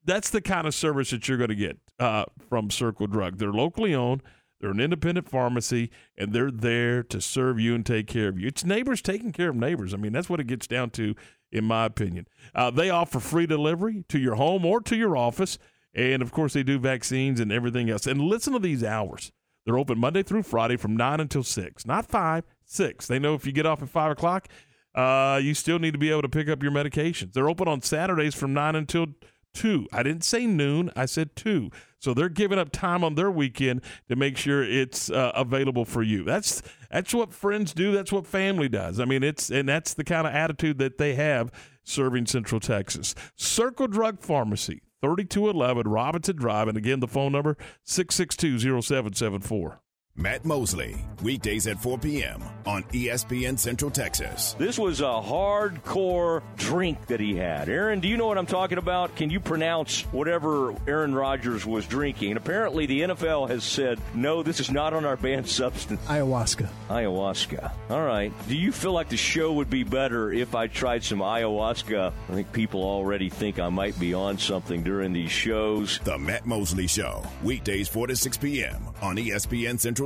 that's the kind of service that you're going to get uh, from Circle Drug. They're locally owned. They're an independent pharmacy, and they're there to serve you and take care of you. It's neighbors taking care of neighbors. I mean, that's what it gets down to, in my opinion. Uh, they offer free delivery to your home or to your office, and of course, they do vaccines and everything else. And listen to these hours. They're open Monday through Friday from 9 until 6. Not 5, 6. They know if you get off at 5 o'clock, uh, you still need to be able to pick up your medications. They're open on Saturdays from 9 until 2. I didn't say noon, I said 2. So they're giving up time on their weekend to make sure it's uh, available for you. That's that's what friends do, that's what family does. I mean, it's and that's the kind of attitude that they have serving Central Texas. Circle Drug Pharmacy, 3211 Robinson Drive and again the phone number 6620774. Matt Mosley, weekdays at 4 p.m. on ESPN Central Texas. This was a hardcore drink that he had. Aaron, do you know what I'm talking about? Can you pronounce whatever Aaron Rodgers was drinking? And apparently, the NFL has said, no, this is not on our banned substance. Ayahuasca. Ayahuasca. All right. Do you feel like the show would be better if I tried some ayahuasca? I think people already think I might be on something during these shows. The Matt Mosley Show, weekdays 4 to 6 p.m. on ESPN Central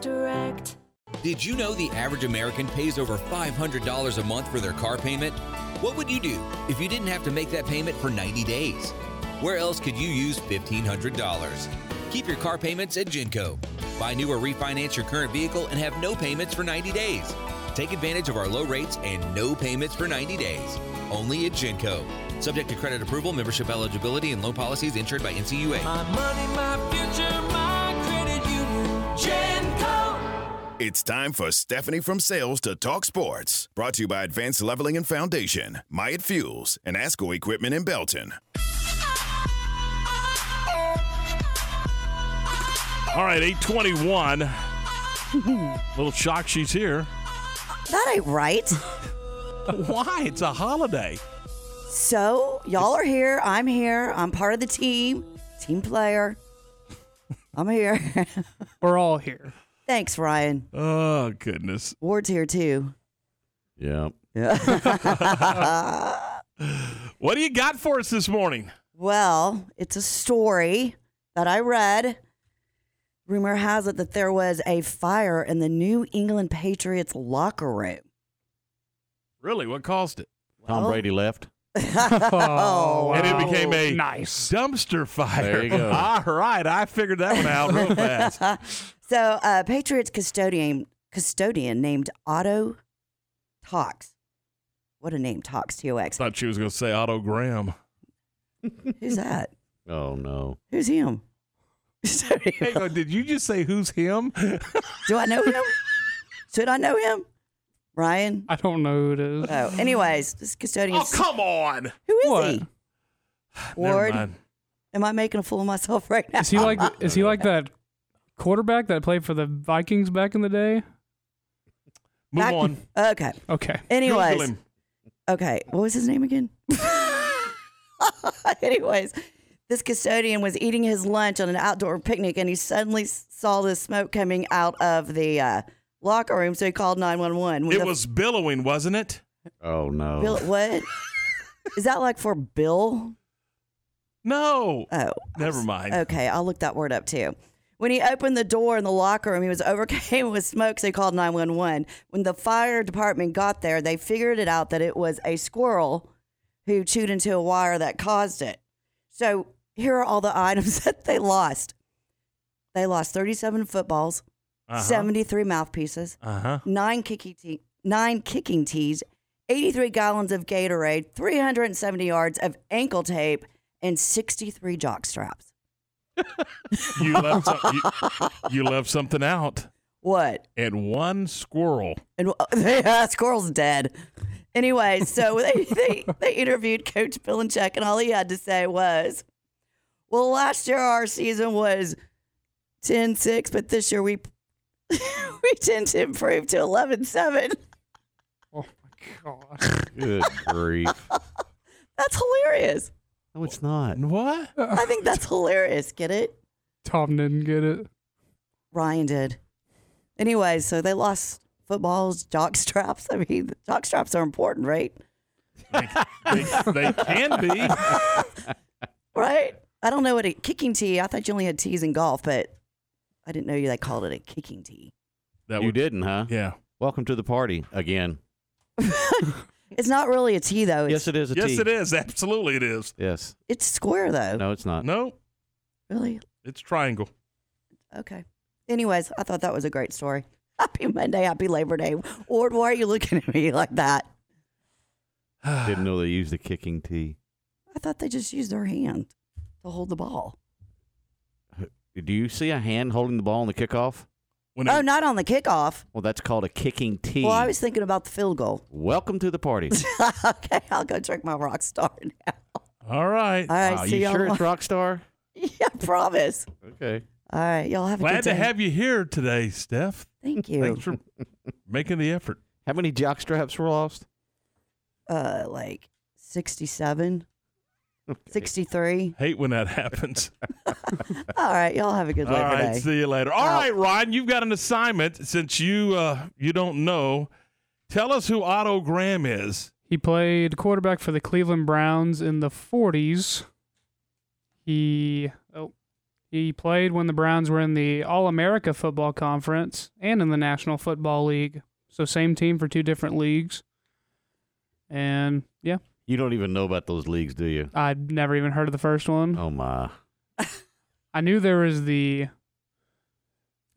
Direct. Did you know the average American pays over $500 a month for their car payment? What would you do if you didn't have to make that payment for 90 days? Where else could you use $1,500? Keep your car payments at Genco. Buy new or refinance your current vehicle and have no payments for 90 days. Take advantage of our low rates and no payments for 90 days. Only at Genco. Subject to credit approval, membership eligibility, and loan policies insured by NCUA. My money, my future, my credit union. Genco. It's time for Stephanie from Sales to Talk Sports. Brought to you by Advanced Leveling and Foundation, Myatt Fuels, and ASCO Equipment in Belton. All right, 821. [laughs] Little shock she's here. That ain't right. [laughs] Why? It's a holiday. So, y'all are here. I'm here. I'm part of the team, team player. I'm here. [laughs] We're all here. Thanks, Ryan. Oh, goodness. Ward's here too. Yeah. Yeah. [laughs] What do you got for us this morning? well, it's a story that I read. Rumor has it that there was a fire in the New England Patriots locker room. Really? What caused it? Tom Well- Brady left. Oh, And it became a nice dumpster fire. There you go. [laughs] All right, I figured that one out real fast. [laughs] so, uh, Patriots custodian custodian named Otto Tox. What a name, Tox T O X. Thought she was going to say Otto Graham. Who's that? Oh no. Who's him? [laughs] Hang on, did you just say who's him? Do I know him? Should I know him? Ryan? I don't know who it is. Oh, anyways, this custodian. Oh, come on. Who is What? he? Never Ward? mind. Am I making a fool of myself right now? Is he like is he like that quarterback that played for the Vikings back in the day? Move Back- on. Okay. Okay. Google Anyways. him. Okay. What was his name again? [laughs] Anyways, this custodian was eating his lunch on an outdoor picnic and he suddenly s- saw the smoke coming out of the uh, locker room, so he called 911. It the- was billowing, wasn't it? Oh no. Bill, what? [laughs] Is that like for Bill? No. Oh. Never mind. Okay, I'll look that word up too. When he opened the door in the locker room, he was [laughs] overcame with smoke, so he called 911. When the fire department got there, they figured it out that it was a squirrel who chewed into a wire that caused it. So here are all the [laughs] items that they lost. They lost 37 footballs, Uh-huh. 73 mouthpieces, Uh-huh. nine kicking te- nine kicking tees, 83 gallons of Gatorade, 370 yards of ankle tape, and 63 jock straps. [laughs] You left, some, you, you left something out. What? And one squirrel. And [laughs] yeah, squirrel's dead. Anyway, so [laughs] they, they they interviewed Coach Belichick, and all he had to say was, "Well, last year our season was 10-6, but this year we [laughs] we tend to improve to 11-7. oh Good grief. [laughs] That's hilarious. No, it's not. What? I think that's hilarious. Get it? Tom didn't get it. Ryan did. Anyway, so they lost footballs, jock straps. I mean, jock straps are important, right? They, they can be. [laughs] Right? I don't know what a kicking tee. I thought you only had tees in golf, but I didn't know you they called it a kicking tee. That you would- didn't, huh? Yeah. Welcome to the party again. [laughs] It's not really a tee though. It's, Yes, it is a yes, tee. it is. Absolutely, it is. Yes. It's square though. No, it's not. No, Really? it's triangle. Okay. Anyways, I thought that was a great story. [laughs] Happy Monday, happy Labor Day. Ward, why are you looking at me like that? Didn't know they used a kicking tee. I thought they just used their hand to hold the ball. Do you see a hand holding the ball on the kickoff? oh, not on the kickoff. Well, that's called a kicking tee. Well, I was thinking about the field goal. Welcome to the party. [laughs] okay, I'll go drink my rock star now. All right. All right, Wow, see you y'all sure it's tomorrow. Rockstar? [laughs] Yeah, promise. Okay. All right, y'all have a good one. Glad to have you here today, Steph. Thank you. Thanks for [laughs] making the effort. How many jock straps were lost? Uh, like 67, 63. Hate when that happens. [laughs] All right, y'all have a good All Labor right, Day. see you later. All right, Ryan, you've got an assignment since you uh, you don't know. Tell us who Otto Graham is. He played quarterback for the Cleveland Browns in the 40s. He oh, he played when the Browns were in the All-America Football Conference and in the National Football League. So same team for two different leagues. And yeah, You don't even know about those leagues, do you? I'd never even heard of the first one. Oh my. [laughs] I knew there was the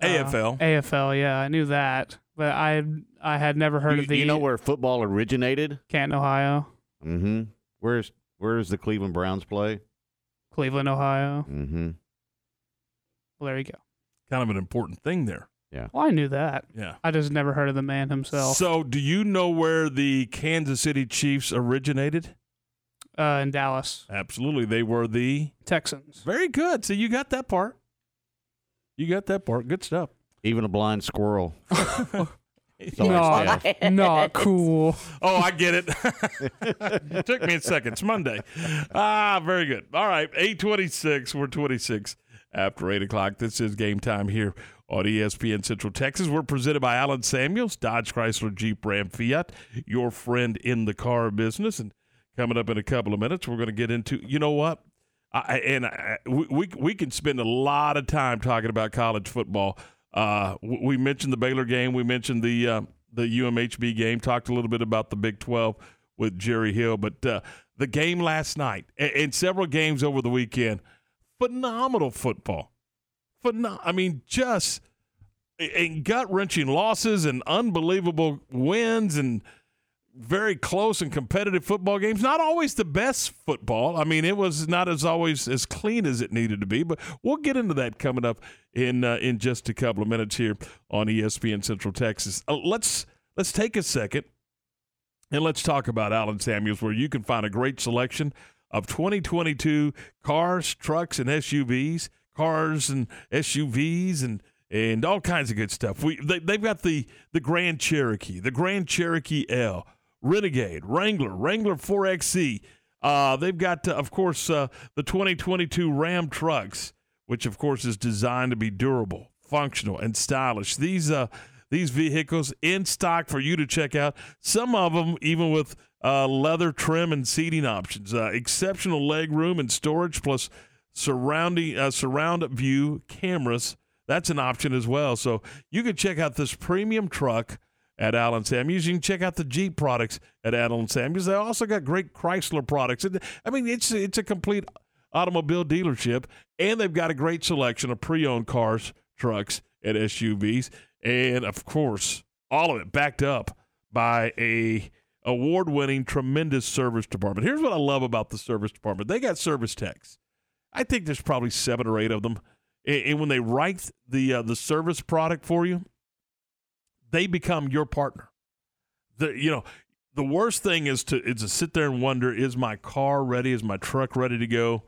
uh, AFL. AFL, yeah, I knew that, but I I had never heard you, of the you know where football originated? Canton, Ohio, Mm-hmm. Where's where's the Cleveland Browns play? Cleveland, Ohio. Mm-hmm. Well, there you go. Kind of an important thing there. Yeah. Well, I knew that. Yeah. I just never heard of the man himself. So, do you know where the Kansas City Chiefs originated? uh, in Dallas, Absolutely. They were the Texans. Very good. So, you got that part. You got that part. Good stuff. Even a blind squirrel. [laughs] Sorry, [laughs] Not, not cool. Oh, I get it. it [laughs] took me a second. It's Monday. Ah, very good. All right, eight twenty-six. We're twenty-six after eight o'clock. This is game time here on ESPN Central Texas. We're presented by Allen Samuels, Dodge Chrysler Jeep Ram Fiat, your friend in the car business. And coming up in a couple of minutes, we're going to get into. You know what? I, and I, we, we we can spend a lot of time talking about college football. Uh, we mentioned the Baylor game. We mentioned the uh, the UMHB game. Talked a little bit about the Big Twelve with Jerry Hill, but uh, the game last night and, and several games over the weekend, phenomenal football. Phenom- I mean, just and gut wrenching losses and unbelievable wins and very close and competitive football games. Not always the best football. I mean, it was not as always as clean as it needed to be. But we'll get into that coming up in uh, in just a couple of minutes here on ESPN Central Texas. Uh, let's let's take a second and let's talk about Allen Samuels, where you can find a great selection of 2022 cars, trucks, and SUVs, cars and SUVs, and and all kinds of good stuff. We they, they've got the the Grand Cherokee, the Grand Cherokee L, Renegade, Wrangler, Wrangler 4XE. Uh, they've got, uh, of course, uh, the 2022 Ram trucks, which of course is designed to be durable, functional, and stylish. These uh, these vehicles in stock for you to check out. Some of them even with uh, leather trim and seating options, uh, exceptional leg room and storage, plus surrounding uh, surround view cameras. That's an option as well. So you can check out this premium truck at Allen Samuels. You can check out the Jeep products at Allen Samuels. They also got great Chrysler products. I mean, it's it's a complete automobile dealership, and they've got a great selection of pre-owned cars, trucks, and SUVs, and of course, all of it backed up by a award-winning, tremendous service department. Here's what I love about the service department: they got service techs. I think there's probably seven or eight of them, and, when they write the uh, the service product for you, they become your partner. The you know the worst thing is to is to sit there and wonder: Is my car ready? Is my truck ready to go?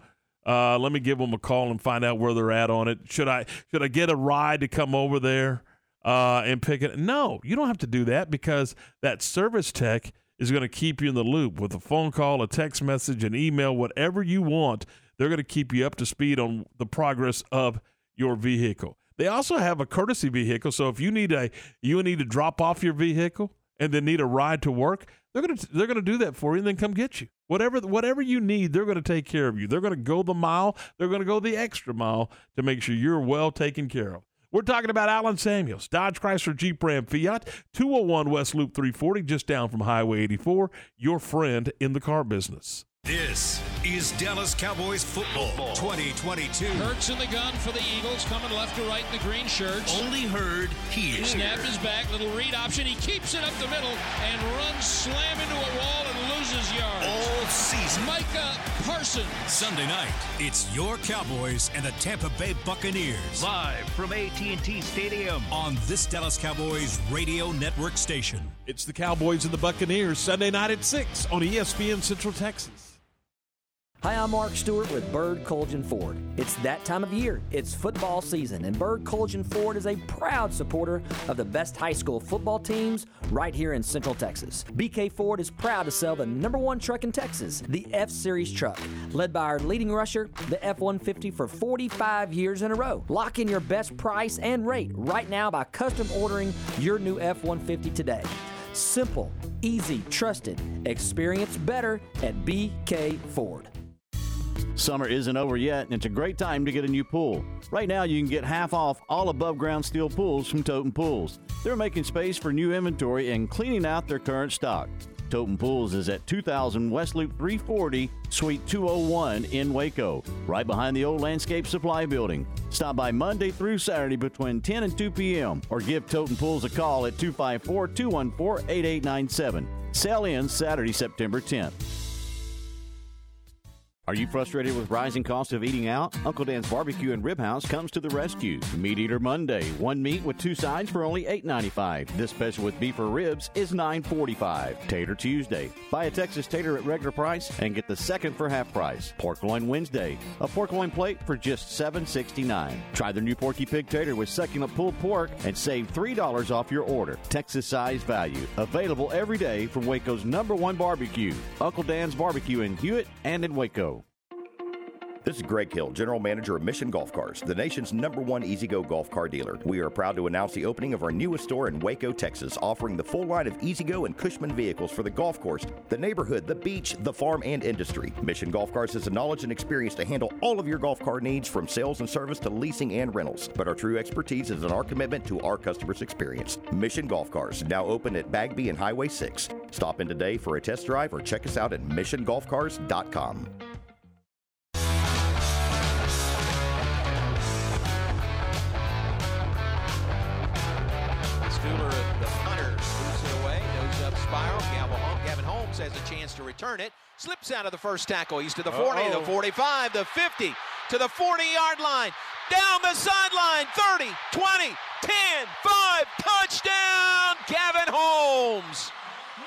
Uh, let me give them a call and find out where they're at on it. Should I should I get a ride to come over there uh, and pick it? No, you don't have to do that because that service tech is going to keep you in the loop with a phone call, a text message, an email, whatever you want. They're going to keep you up to speed on the progress of your vehicle. They also have a courtesy vehicle, so if you need a you need to drop off your vehicle and then need a ride to work, they're going to they're going to do that for you and then come get you. Whatever whatever you need, they're going to take care of you. They're going to go the mile. They're going to go the extra mile to make sure you're well taken care of. We're talking about Allen Samuels, Dodge Chrysler Jeep Ram Fiat, 201 West Loop 340, just down from Highway 84. Your friend in the car business. This is Dallas Cowboys football 2022. Hurts in the gun for the Eagles, coming left to right in the green shirts. Only heard here. Snap is back, little read option. He keeps it up the middle and runs slam into a wall and loses yards. All season. Micah Parsons. Sunday night, it's your Cowboys and the Tampa Bay Buccaneers. Live from AT&T Stadium on this Dallas Cowboys radio network station. It's the Cowboys and the Buccaneers Sunday night at 6 on ESPN Central Texas. Hi, I'm Mark Stewart with Bird Kultgen Ford. It's that time of year. It's football season, and Bird Kultgen Ford is a proud supporter of the best high school football teams right here in Central Texas. BK Ford is proud to sell the number one truck in Texas, the F Series truck, led by our leading rusher, the F 150, for 45 years in a row. Lock in your best price and rate right now by custom ordering your new F 150 today. Simple, easy, trusted, experience better at BK Ford. Summer isn't over yet, and it's a great time to get a new pool. Right now, you can get half off all above ground steel pools from Totem Pools. They're making space for new inventory and cleaning out their current stock. Totem Pools is at 2000 West Loop 340, Suite 201 in Waco, right behind the old Landscape Supply Building. Stop by Monday through Saturday between 10 and 2 p.m. or give Totem Pools a call at 254 214 8897. Sell in Saturday, September 10th. Are you frustrated with rising costs of eating out? Uncle Dan's Barbecue and Rib House comes to the rescue. Meat Eater Monday, one meat with two sides for only $8.95. This special with beef or ribs is $9.45. Tater Tuesday, buy a Texas tater at regular price and get the second for half price. Pork loin Wednesday, a pork loin plate for just $7.69. Try the new Porky Pig Tater with succulent pulled pork and save $3 off your order. Texas size value. Available every day from Waco's number one barbecue. Uncle Dan's Barbecue in Hewitt and in Waco. This is Greg Hill, General Manager of Mission Golf Cars, the nation's number one E-Z-GO golf car dealer. We are proud to announce the opening of our newest store in Waco, Texas, offering the full line of E-Z-GO and Cushman vehicles for the golf course, the neighborhood, the beach, the farm, and industry. Mission Golf Cars has the knowledge and experience to handle all of your golf car needs from sales and service to leasing and rentals. But our true expertise is in our commitment to our customers' experience. Mission Golf Cars, now open at Bagby and Highway 6. Stop in today for a test drive or check us out at missiongolfcars.com. to return it. Slips out of the first tackle. He's to the 40, Uh-oh. the 45, the 50, to the 40 yard line. Down the sideline, 30, 20, 10, 5, touchdown, Gavin Holmes.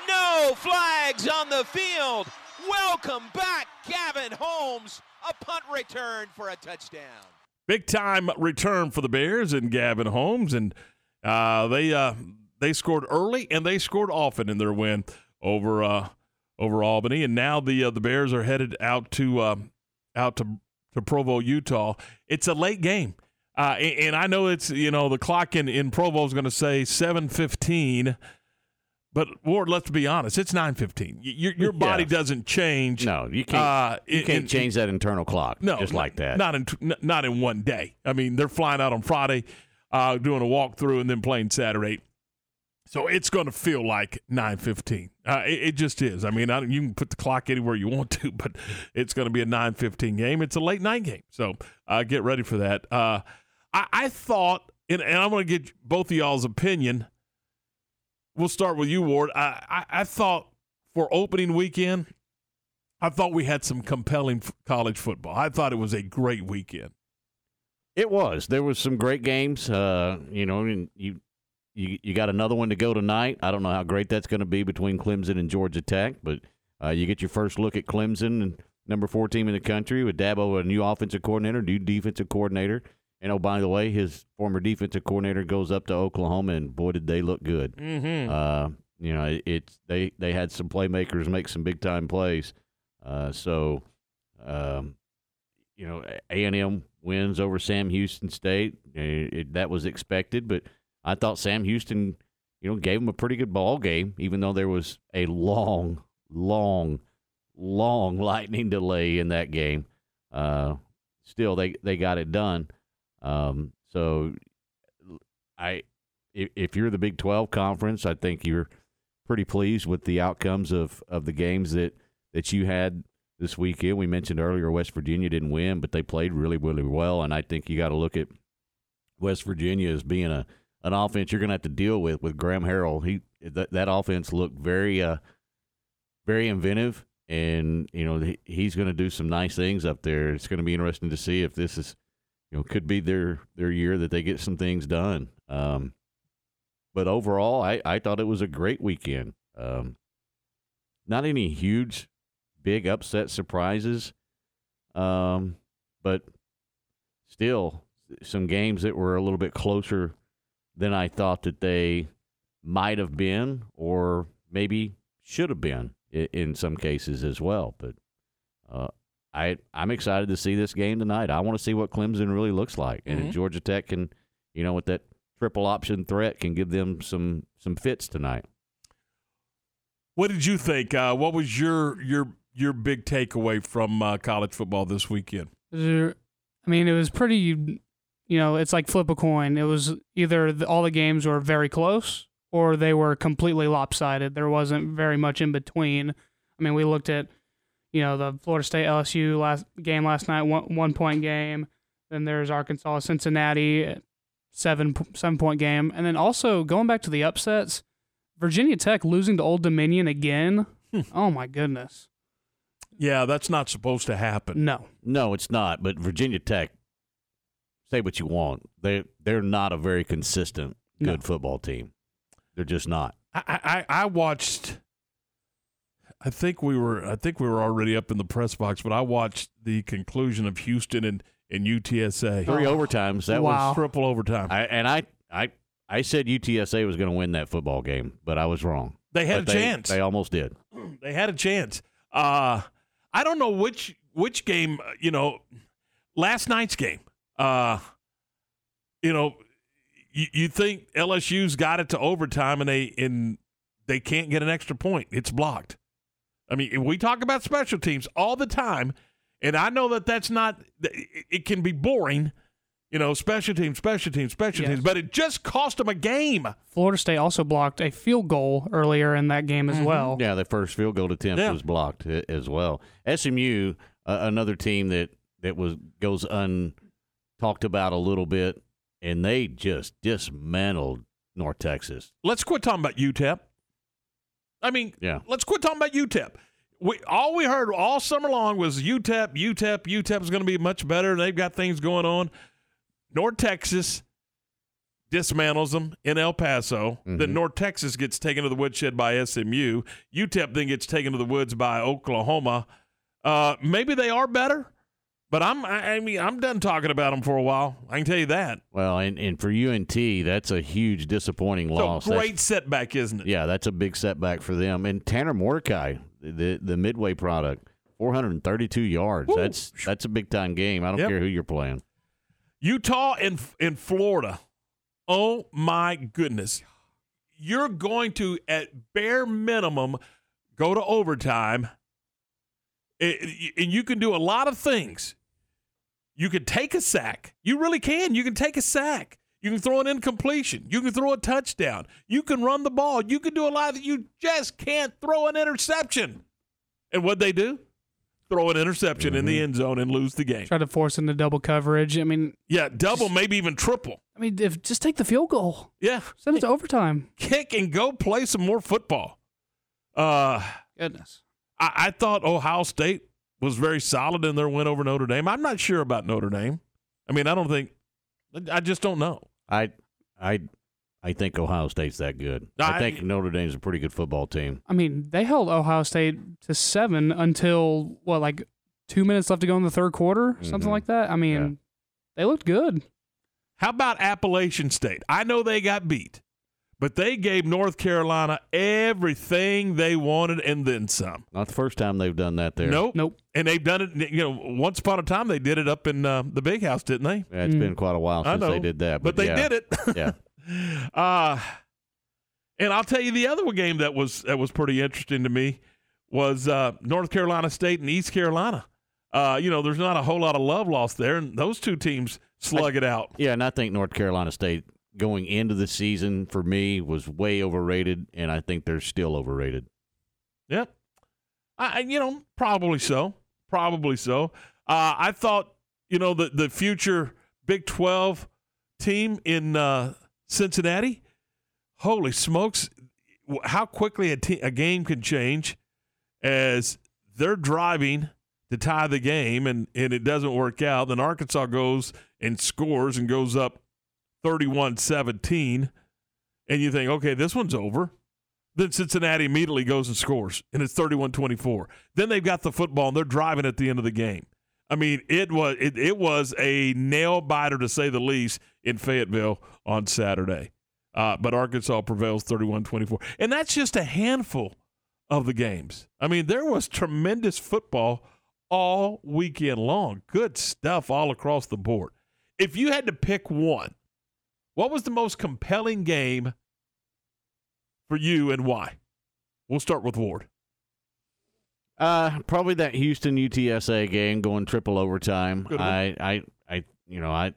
No flags on the field. Welcome back, Gavin Holmes. A punt return for a touchdown. Big time return for the Bears and Gavin Holmes, and uh, they uh, they scored early and they scored often in their win over uh, over Albany, and now the uh, the Bears are headed out to uh, out to to Provo, Utah. It's a late game, uh, and, and I know it's you know the clock in in Provo is going to say seven fifteen. But Ward, let's be honest, it's nine fifteen. Your your body doesn't change. No, you can't. Uh, you in- can't in- change that internal clock. no, just like that. Not in not in one day. I mean, they're flying out on Friday, uh, doing a walkthrough, and then playing Saturday. So it's going to feel like nine fifteen. Uh, it, it just is. I mean, I, you can put the clock anywhere you want to, [laughs] but it's going to be a nine fifteen game. It's a late night game, so uh, get ready for that. Uh, I, I thought, and, and I'm going to get both of y'all's opinion. We'll start with you, Ward. I, I, I thought for opening weekend, I thought we had some compelling f- college football. I thought it was a great weekend. It was. There was some great games. Uh, you know, and you you you got another one to go tonight. I don't know how great that's going to be between Clemson and Georgia Tech, but uh, you get your first look at Clemson and number four team in the country with Dabo, a new offensive coordinator, new defensive coordinator. And oh, by the way, his former defensive coordinator goes up to Oklahoma, and boy, did they look good. Mhm. Uh, you know, it, it's they they had some playmakers make some big time plays. Uh, so, um, you know, A and M wins over Sam Houston State. It, it- that was expected, but I thought Sam Houston, you know, gave them a pretty good ball game, even though there was a long, long, long [laughs] lightning delay in that game. Uh, still, they they got it done. Um, so, I if, if you're the Big Twelve conference, I think you're pretty pleased with the outcomes of, of the games that, that you had this weekend. We mentioned earlier West Virginia didn't win, but they played really, really well. And I think you got to look at West Virginia as being a an offense you're going to have to deal with with Graham Harrell. He that, that offense looked very uh very inventive, and you know he, he's going to do some nice things up there. It's going to be interesting to see if this is you know could be their their year that they get some things done. Um, but overall, I, I thought it was a great weekend. Um, not any huge, big upset surprises, um, but still some games that were a little bit closer than I thought that they might have been, or maybe should have been in, in some cases as well. But uh, I I'm excited to see this game tonight. I want to see what Clemson really looks like, and Mhm. if Georgia Tech can, you know, with that triple option threat, can give them some some fits tonight. What did you think? Uh, what was your your your big takeaway from uh, college football this weekend? There- I mean, it was pretty. You know, it's like flip a coin. It was either the, all the games were very close or they were completely lopsided. There wasn't very much in between. I mean, we looked at, you know, the Florida State LSU last game last night, one one point game. Then there's Arkansas Cincinnati, seven seven point game, and then also going back to the upsets, Virginia Tech losing to Old Dominion again. Hmm. oh my goodness. Yeah, that's not supposed to happen. No. No, it's not. But Virginia Tech, say what you want, they they're not a very consistent good football team. They're just not. I, I I watched. I think we were I think we were already up in the press box, but I watched the conclusion of Houston and and UTSA. Three overtimes. That was triple overtime. I, and I I I said UTSA was going to win that football game, but I was wrong. They had But a chance. They almost did. [clears throat] they had a chance. Uh, I don't know which which game. uh, You know, last night's game. Uh, you know, you, you think LSU's got it to overtime, and they and they can't get an extra point. It's blocked. I mean, we talk about special teams all the time, and I know that that's not. It it can be boring. You know, special teams, special teams, special Yes. teams, but it just cost them a game. Florida State also blocked a field goal earlier in that game as well. Yeah, the first field goal attempt Yeah. was blocked uh, as well. SMU, uh, another team that that was goes un talked about a little bit, and they just dismantled North Texas. Let's quit talking about UTEP. I mean, Yeah. let's quit talking about UTEP. We all we heard all summer long was UTEP, UTEP, UTEP is going to be much better. They've got things going on. North Texas dismantles them in El Paso. Then North Texas gets taken to the woodshed by SMU. UTEP then gets taken to the woods by Oklahoma. Uh, maybe they are better, but I'm I, I mean I'm done talking about them for a while. I can tell you that. Well, and, and for UNT, that's a huge disappointing loss. So That's- great setback, isn't it? Yeah, that's a big setback for them. And Tanner Mordecai, the the midway product, 432 yards. That's that's a big time game. I don't Yep. care who you're playing. Utah and in Florida. Oh my goodness. You're going to at bare minimum go to overtime. It- and you can do a lot of things. You can take a sack. You really can. You can take a sack. You can throw an incompletion. You can throw a touchdown. You can run the ball. You can do a lot that you just can't throw an interception. And what they do? Throw an interception in the end zone and lose the game. Try to force into double coverage. I mean, Yeah, double, maybe even triple. I mean, if just take the field goal. Yeah. Send it to overtime. Kick and go play some more football. Uh Goodness. I, I thought Ohio State was very solid in their win over Notre Dame. I'm not sure about Notre Dame. I mean, I don't think I just don't know. I I I think Ohio State's that good. I, I- think Notre Dame's a pretty good football team. I mean, they held Ohio State to seven until what, like two minutes left to go in the third quarter, something Mhm. like that. I mean, they looked good. How about Appalachian State? I know they got beat, but they gave North Carolina everything they wanted and then some. Not the first time they've done that there. Nope. Nope. And they've done it, you know, once upon a time they did it up in uh, the big house, didn't they? Yeah, it's been quite a while I since they did that. But, But, they yeah. did it. [laughs] yeah. Uh, and I'll tell you the other game that was that was pretty interesting to me was uh, North Carolina State and East Carolina. Uh, you know, there's not a whole lot of love lost there, and those two teams slug it out. Yeah, and I think North Carolina State going into the season for me was way overrated, and I think they're still overrated. Yep. I, I- you know, probably so. Probably so. Uh, I thought, you know, the the future Big Twelve team in uh, Cincinnati. Holy smokes! How quickly a, te- a game can change as they're driving to tie the game, and and it doesn't work out. Then Arkansas goes and scores and goes up 31-17. and you think, okay, this one's over. Then Cincinnati immediately goes and scores, and it's 31 24. Then they've got the football, and they're driving at the end of the game. I mean, it was it, it was a nail biter to say the least in Fayetteville on Saturday. Uh, but Arkansas prevails 31 24. And that's just a handful of the games. I mean, there was tremendous football all weekend long. Good stuff all across the board. If you had to pick one, what was the most compelling game for you and why? We'll start with Ward. Uh, probably that Houston UTSA game going triple overtime. I, I, I, you know, I,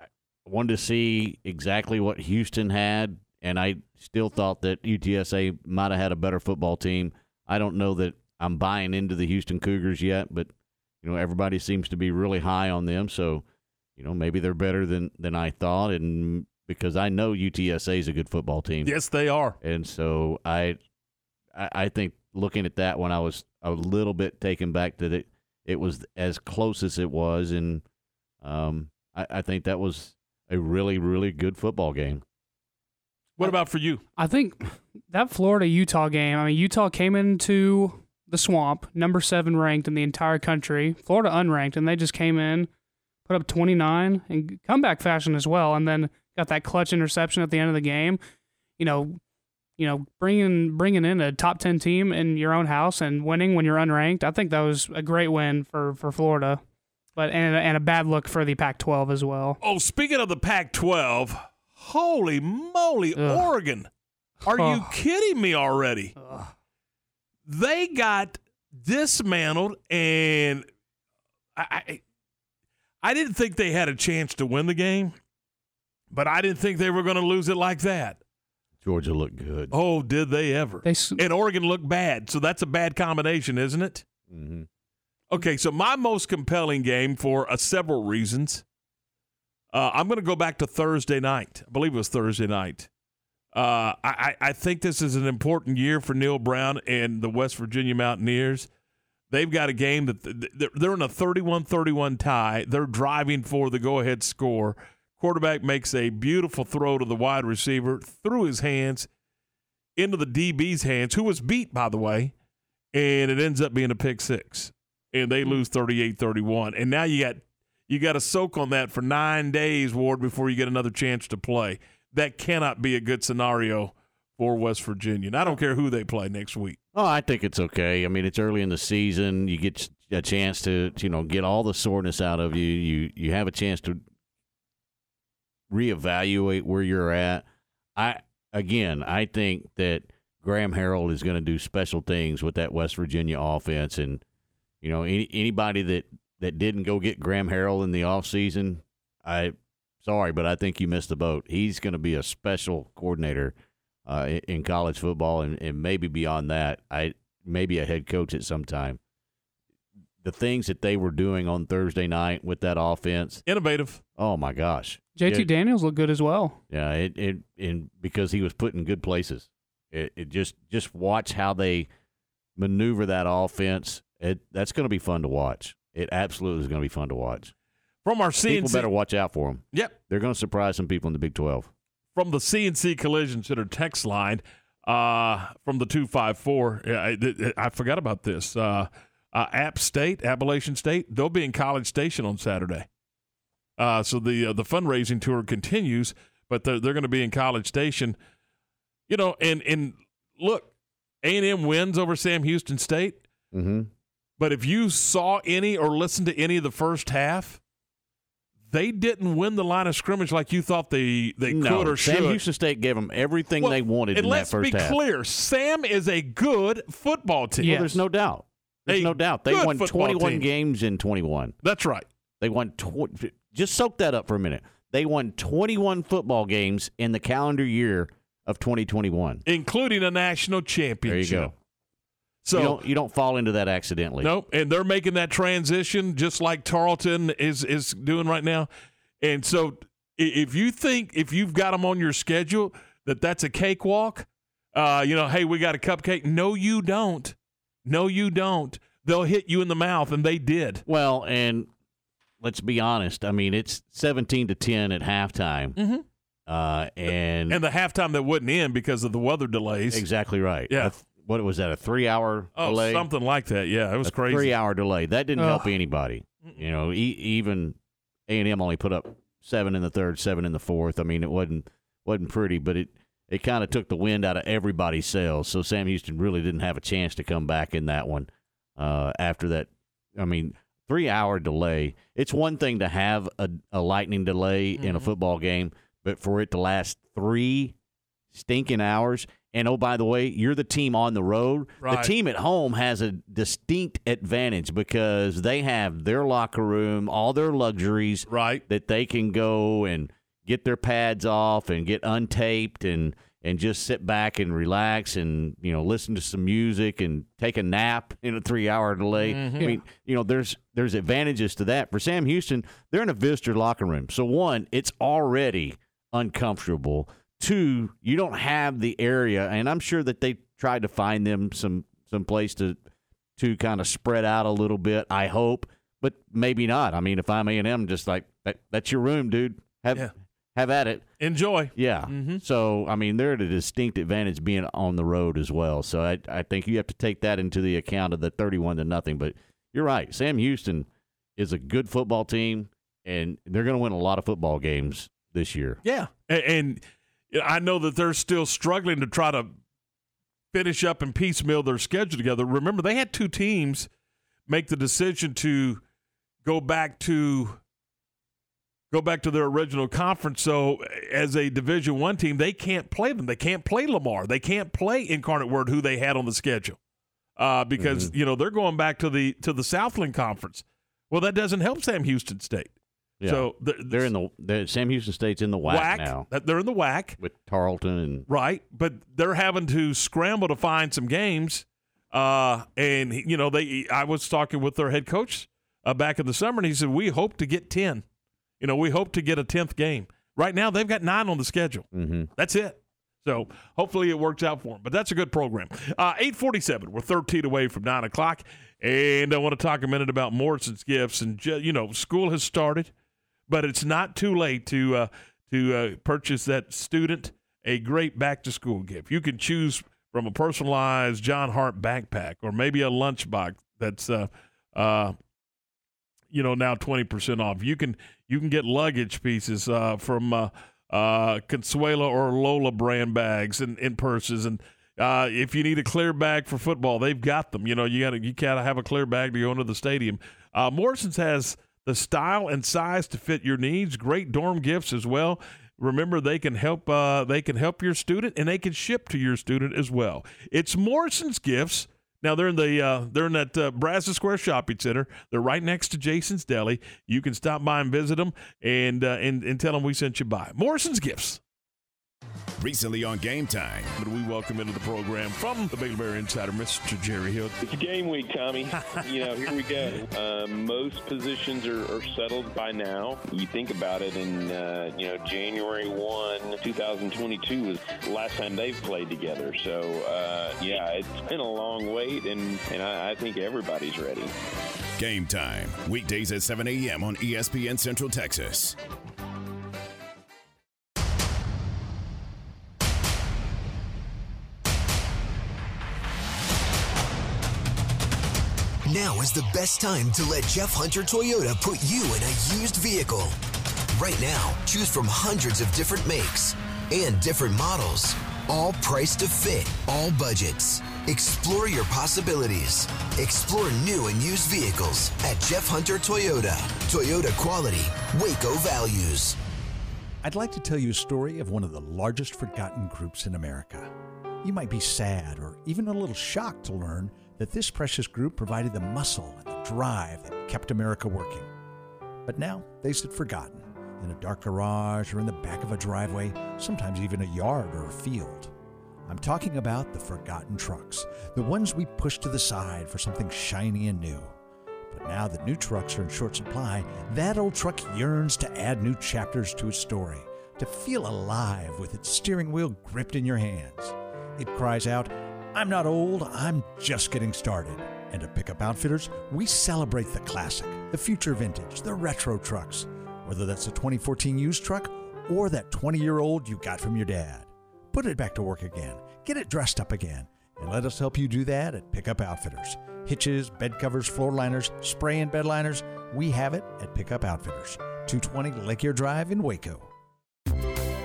I wanted to see exactly what Houston had, and I still thought that UTSA might have had a better football team. I don't know that I'm buying into the Houston Cougars yet, but you know, everybody seems to be really high on them. So, you know, maybe they're better than than I thought, and because I know UTSA is a good football team. Yes, they are. And so I, I, I think looking at that one, I was a little bit taken back that it it was as close as it was, and um, I, I think that was a really really good football game. What about for you? I think that Florida Utah game, I mean, Utah came into the swamp, number seven ranked in the entire country, Florida unranked, and they just came in, put up 29 in comeback fashion as well, and then got that clutch interception at the end of the game. You know, you know, bringing bringing in a top 10 team in your own house and winning when you're unranked. I think that was a great win for for Florida, but and and a bad look for the Pac-12 as well. Oh, speaking of the Pac 12, holy moly, Oregon. Are you kidding me already? They got dismantled, and I, I, I didn't think they had a chance to win the game, but I didn't think they were going to lose it like that. Georgia looked good. Oh, did they ever? and Oregon looked bad, so that's a bad combination, isn't it? Mm-hmm. Okay, so my most compelling game for uh, several reasons. Uh, I'm going to go back to Thursday night. I believe it was Thursday night. Uh, I, I I think this is an important year for Neal Brown and the West Virginia Mountaineers. They've got a game that th- th- they're in a 31 31 tie. They're driving for the go ahead score. Quarterback makes a beautiful throw to the wide receiver through his hands into the DB's hands, who was beat, by the way, and it ends up being a pick six. And they mm-hmm. lose 38 31. And now you got you got to soak on that for nine days, Ward, before you get another chance to play. That cannot be a good scenario for West Virginia. And I don't care who they play next week. Oh, I think it's okay. I mean, it's early in the season. You get a chance to, you know, get all the soreness out of you. You you have a chance to reevaluate where you're at. I again, I think that Graham Harrell is going to do special things with that West Virginia offense, and you know, any, anybody that that didn't go get Graham Harrell in the offseason, I sorry, but I think you missed the boat. He's going to be a special coordinator uh, in, in college football, and, and maybe beyond that. I maybe a head coach at some time. The things that they were doing on Thursday night with that offense, innovative. Oh my gosh, JT Yeah. Daniels looked good as well. Yeah, it it and because he was put in good places. It, it just just watch how they maneuver that offense. It that's going to be fun to watch. It absolutely is going to be fun to watch. From our People CNC better watch out for them. Yep. They're going to surprise some people in the Big Twelve. From the CNC Collision Center text line uh, from the 254. Yeah, I, I forgot about this. Uh, uh, App State, Appalachian State, they'll be in College Station on Saturday. Uh, so the uh, the fundraising tour continues, but they're, they're going to be in College Station. You know, and and look, A and M wins over Sam Houston State. Mm-hmm. But if you saw any or listened to any of the first half, they didn't win the line of scrimmage like you thought they they no, could or should. Sam. Houston State gave them everything Well, they wanted and in let's that first be clear, Sam is a good football team. Well, there's no doubt. There's A no doubt. They won 21 team. games in 21. That's right. They won. Tw- just soak that up for a minute. They won 21 football games in the calendar year of 2021. including a national championship. There you go. So you don't, you don't fall into that accidentally. Nope, and they're making that transition just like Tarleton is is doing right now. And so, if you think if you've got them on your schedule that that's a cakewalk, uh, you know, hey, we got a cupcake. No, you don't. No, you don't. They'll hit you in the mouth, and they did. Well, and let's be honest. I mean, it's 17 to 10 at halftime. Mhm. Uh, and And the halftime that wouldn't end because of the weather delays. exactly right. Yeah. A th- what was that? A three hour Oh, delay? something like that. Yeah, it was a crazy. Three hour delay. That didn't help anybody. You know, e- even A and M only put up seven in the third, seven in the fourth. I mean, it wasn't wasn't pretty, but it it kind of took the wind out of everybody's sails. So Sam Houston really didn't have a chance to come back in that one. Uh, after that, I mean, three hour delay. It's one thing to have a, a lightning delay in Mm-hmm. a football game, but for it to last three stinking hours. And oh, by the way, you're the team on the road. Right. The team at home has a distinct advantage because they have their locker room, all their luxuries, right? That they can go and get their pads off and get untaped and and just sit back and relax and you know listen to some music and take a nap [laughs] in a three hour delay. Mhm. I mean, you know, there's there's advantages to that. For Sam Houston, they're in a visitor locker room. So one, it's already uncomfortable. Two, you don't have the area, and I'm sure that they tried to find them some some place to to kind of spread out a little bit. I hope, but maybe not. I mean, if I'm A and M, just like that, that's your room, dude. Have Yeah. have at it. Enjoy. Yeah. Mm-hmm. So I mean, they're at a distinct advantage being on the road as well. So I I think you have to take that into the account of the thirty-one to nothing. But you're right. Sam Houston is a good football team, and they're going to win a lot of football games this year. Yeah, and, and I know that they're still struggling to try to finish up and piecemeal their schedule together. Remember, they had two teams make the decision to go back to go back to their original conference. So, as a Division One team, they can't play them. They can't play Lamar. They can't play Incarnate Word, who they had on the schedule, uh, because you know they're going back to the to the Southland Conference. Well, that doesn't help Sam Houston State. Yeah. So the, they're in the they're, Sam Houston State's in the WAC, whack. now. They're in the whack. With Tarleton and right. But they're having to scramble to find some games. Uh and you know they i was talking with their head coach uh, back in the summer and he said we hope to get 10 you know we hope to get a 10th game. Right now they've got nine on the schedule. Mm-hmm. that's it. So hopefully it works out for them but that's a good program. Uh 847 we're 13 away from 9 o'clock. And i want to talk a minute about morrison's gifts and you know school has started but it's not too late to uh, to uh, purchase that student a great back to school gift. You can choose from a personalized Jon Hart backpack or maybe a lunchbox that's uh, uh, you know now twenty percent off. You can you can get luggage pieces uh, from uh, uh, Consuela or Lola brand bags and, and purses and. Uh, if you need a clear bag for football, they've got them. You know, you got to you gotta have a clear bag to go into the stadium. Uh, Morrison's has the style and size to fit your needs. Great dorm gifts as well. Remember, they can help. Uh, they can help your student, and they can ship to your student as well. It's Morrison's Gifts. Now they're in the uh, they're in that uh, Brazos Square Shopping Center. They're right next to Jason's Deli. You can stop by and visit them, and uh, and and tell them we sent you by. Morrison's Gifts. Recently on Game Time. But we welcome into the program from the Baylor Bear Insider, Mr. Jerry Hill. It's game week, Tommy. you know, here we go. [laughs] Uh, most positions are, are settled by now. You think about it, and uh, you know, January one, 2022 was the last time they've played together. So uh, yeah, it's been a long wait, and and I, I think everybody's ready. Game Time. Weekdays at 7 a.m. on ESPN Central Texas. Now is the best time to let Jeff Hunter Toyota put you in a used vehicle. Right now, choose from hundreds of different makes and different models, all priced to fit all budgets. Explore your possibilities. Explore new and used vehicles at Jeff Hunter Toyota. Toyota quality, Waco values. I'd like to tell you a story of one of the largest forgotten groups in America. You might be sad or even a little shocked to learn that this precious group provided the muscle and the drive that kept America working. But now they sit forgotten in a dark garage or in the back of a driveway, sometimes even a yard or a field. I'm talking about the forgotten trucks, the ones we push to the side for something shiny and new. But now that new trucks are in short supply, that old truck yearns to add new chapters to its story, to feel alive with its steering wheel gripped in your hands. It cries out, I'm not old, I'm just getting started. And at Pickup Outfitters, we celebrate the classic, the future vintage, the retro trucks, whether that's a 2014 used truck or that 20 year old you got from your dad. Put it back to work again, get it dressed up again, and let us help you do that at Pickup Outfitters. Hitches, bed covers, floor liners, spray and bed liners, we have it at Pickup Outfitters, 220 Lake Erie Drive in Waco.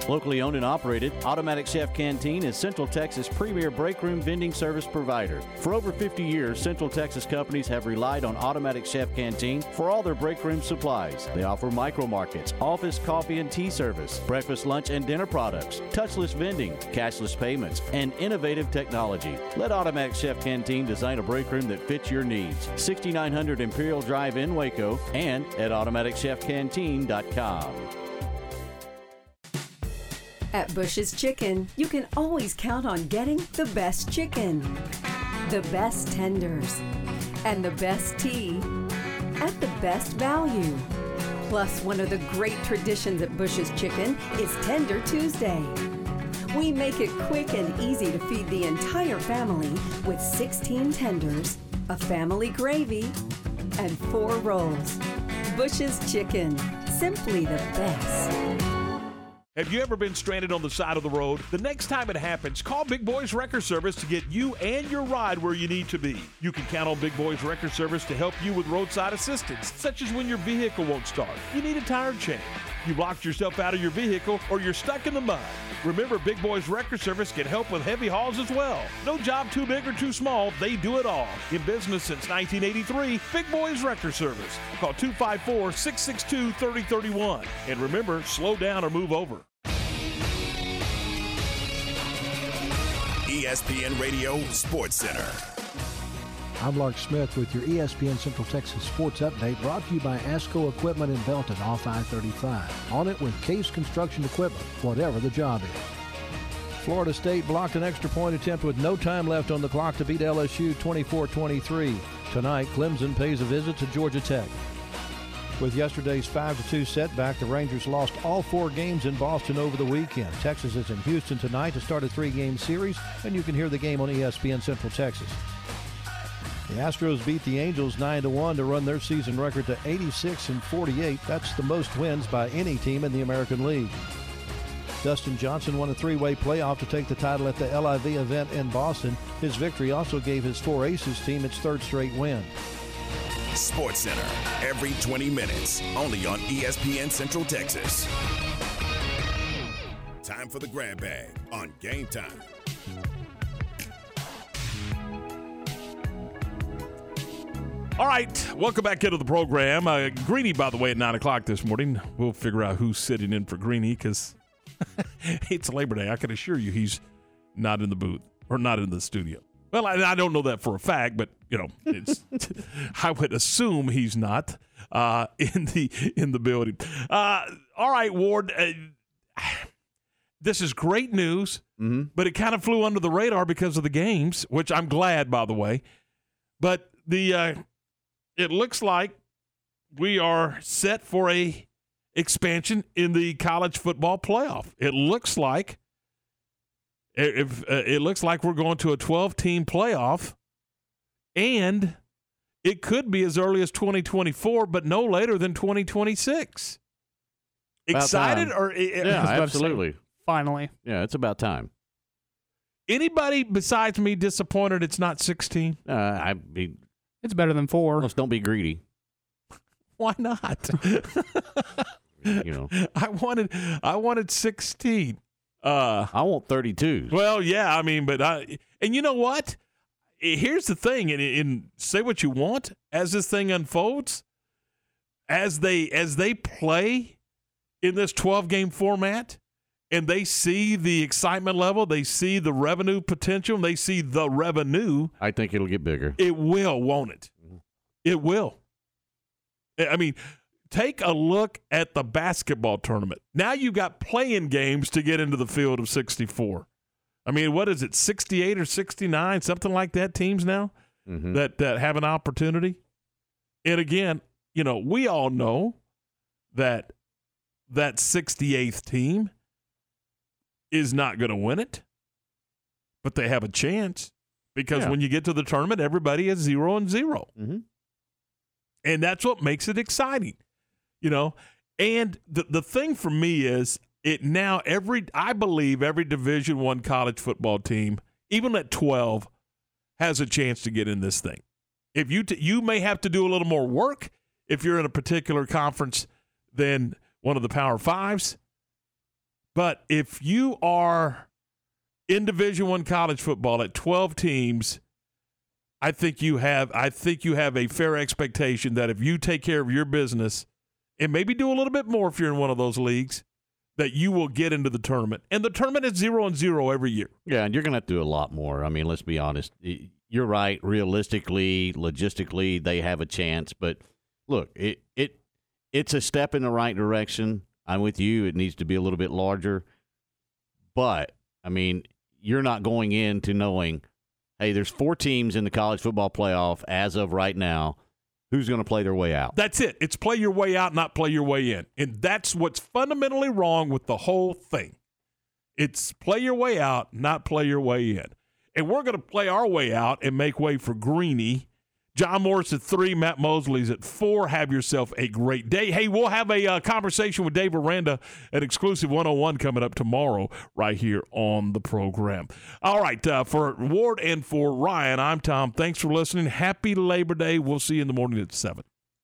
Locally owned and operated, Automatic Chef Canteen is Central Texas' premier break room vending service provider. For over 50 years, Central Texas companies have relied on Automatic Chef Canteen for all their break room supplies. They offer micro markets, office coffee and tea service, breakfast, lunch, and dinner products, touchless vending, cashless payments, and innovative technology. Let Automatic Chef Canteen design a break room that fits your needs. 6900 Imperial Drive in Waco and at AutomaticChefCanteen.com. At Bush's Chicken, you can always count on getting the best chicken, the best tenders, and the best tea at the best value. Plus, one of the great traditions at Bush's Chicken is Tender Tuesday. We make it quick and easy to feed the entire family with 16 tenders, a family gravy, and four rolls. Bush's Chicken, simply the best. Have you ever been stranded on the side of the road? The next time it happens, call Big Boys Wrecker Service to get you and your ride where you need to be. You can count on Big Boys Wrecker Service to help you with roadside assistance, such as when your vehicle won't start, you need a tire change, you locked yourself out of your vehicle, or you're stuck in the mud. Remember, Big Boys Wrecker Service can help with heavy hauls as well. No job too big or too small, they do it all. In business since 1983, Big Boys Wrecker Service. Call 254 662 3031. And remember, slow down or move over. ESPN Radio Sports Center. I'm Lark Smith with your ESPN Central Texas Sports Update brought to you by ASCO Equipment in Belton off I-35. On it with Case Construction Equipment, whatever the job is. Florida State blocked an extra point attempt with no time left on the clock to beat LSU 24-23. Tonight, Clemson pays a visit to Georgia Tech. With yesterday's 5-2 setback, the Rangers lost all four games in Boston over the weekend. Texas is in Houston tonight to start a three-game series, and you can hear the game on ESPN Central Texas. The Astros beat the Angels 9 to 1 to run their season record to 86 and 48. That's the most wins by any team in the American League. Dustin Johnson won a three-way playoff to take the title at the LIV event in Boston. His victory also gave his Four Aces team its third straight win. Sports Center, every 20 minutes, only on ESPN Central Texas. Time for the grab bag on game time. All right, welcome back into the program. Uh, Greeny, by the way, at 9 o'clock this morning. We'll figure out who's sitting in for Greeny because [laughs] it's Labor Day. I can assure you he's not in the booth or not in the studio. Well, I, I don't know that for a fact, but you know, it's, [laughs] I would assume he's not uh, in the in the building. Uh, all right, Ward. Uh, this is great news, but it kind of flew under the radar because of the games, which I'm glad, by the way. But the uh, it looks like we are set for a expansion in the college football playoff. It looks like if uh, it looks like we're going to a 12 team playoff and it could be as early as 2024 but no later than 2026 About excited time. or yeah, absolutely. Finally. Yeah, it's about time. anybody besides me disappointed it's not 16 Uh, I mean, It's better than four. Let's don't be greedy. [laughs] Why not? You know, [laughs] I wanted I wanted 16. Uh, I want 32. Well, yeah, I mean, but I and you know what? Here's the thing, and, and say what you want as this thing unfolds, as they as they play in this 12 game format, and they see the excitement level, they see the revenue potential, they see the revenue. I think it'll get bigger. It will, won't it? It will. I mean, take a look at the basketball tournament. Now you've got playing games to get into the field of 64. I mean, what is it, 68 or 69, something like that, teams now Mm-hmm. that, that have an opportunity? And again, you know, we all know that that 68th team is not going to win it, but they have a chance because Yeah. when you get to the tournament, everybody is zero and 0 Mhm. and that's what makes it exciting, you know. And the the thing for me is it now every I believe every Division One college football team, even at twelve, has a chance to get in this thing. If you t- you may have to do a little more work if you're in a particular conference than one of the Power Fives, but if you are in Division One college football at twelve teams. I think you have I think you have a fair expectation that if you take care of your business and maybe do a little bit more if you're in one of those leagues, that you will get into the tournament. And the tournament is zero and zero every year. Yeah, and you're going to have to do a lot more. I mean, let's be honest. You're right. Realistically, logistically, they have a chance. But look, it it it's a step in the right direction. I'm with you. It needs to be a little bit larger. But I mean, you're not going into knowing, hey, there's four teams in the college football playoff as of right now. Who's going to play their way out? That's it. It's play your way out, not play your way in. And that's what's fundamentally wrong with the whole thing. It's play your way out, not play your way in. And we're going to play our way out and make way for Greeny. John Morris at three, Matt Mosley's at four. Have yourself a great day. Hey, we'll have a uh, conversation with Dave Aranda at Exclusive 101 coming up tomorrow, right here on the program. All right, uh, for Ward and for Ryan, I'm Tom. Thanks for listening. Happy Labor Day. We'll see you in the morning at 7.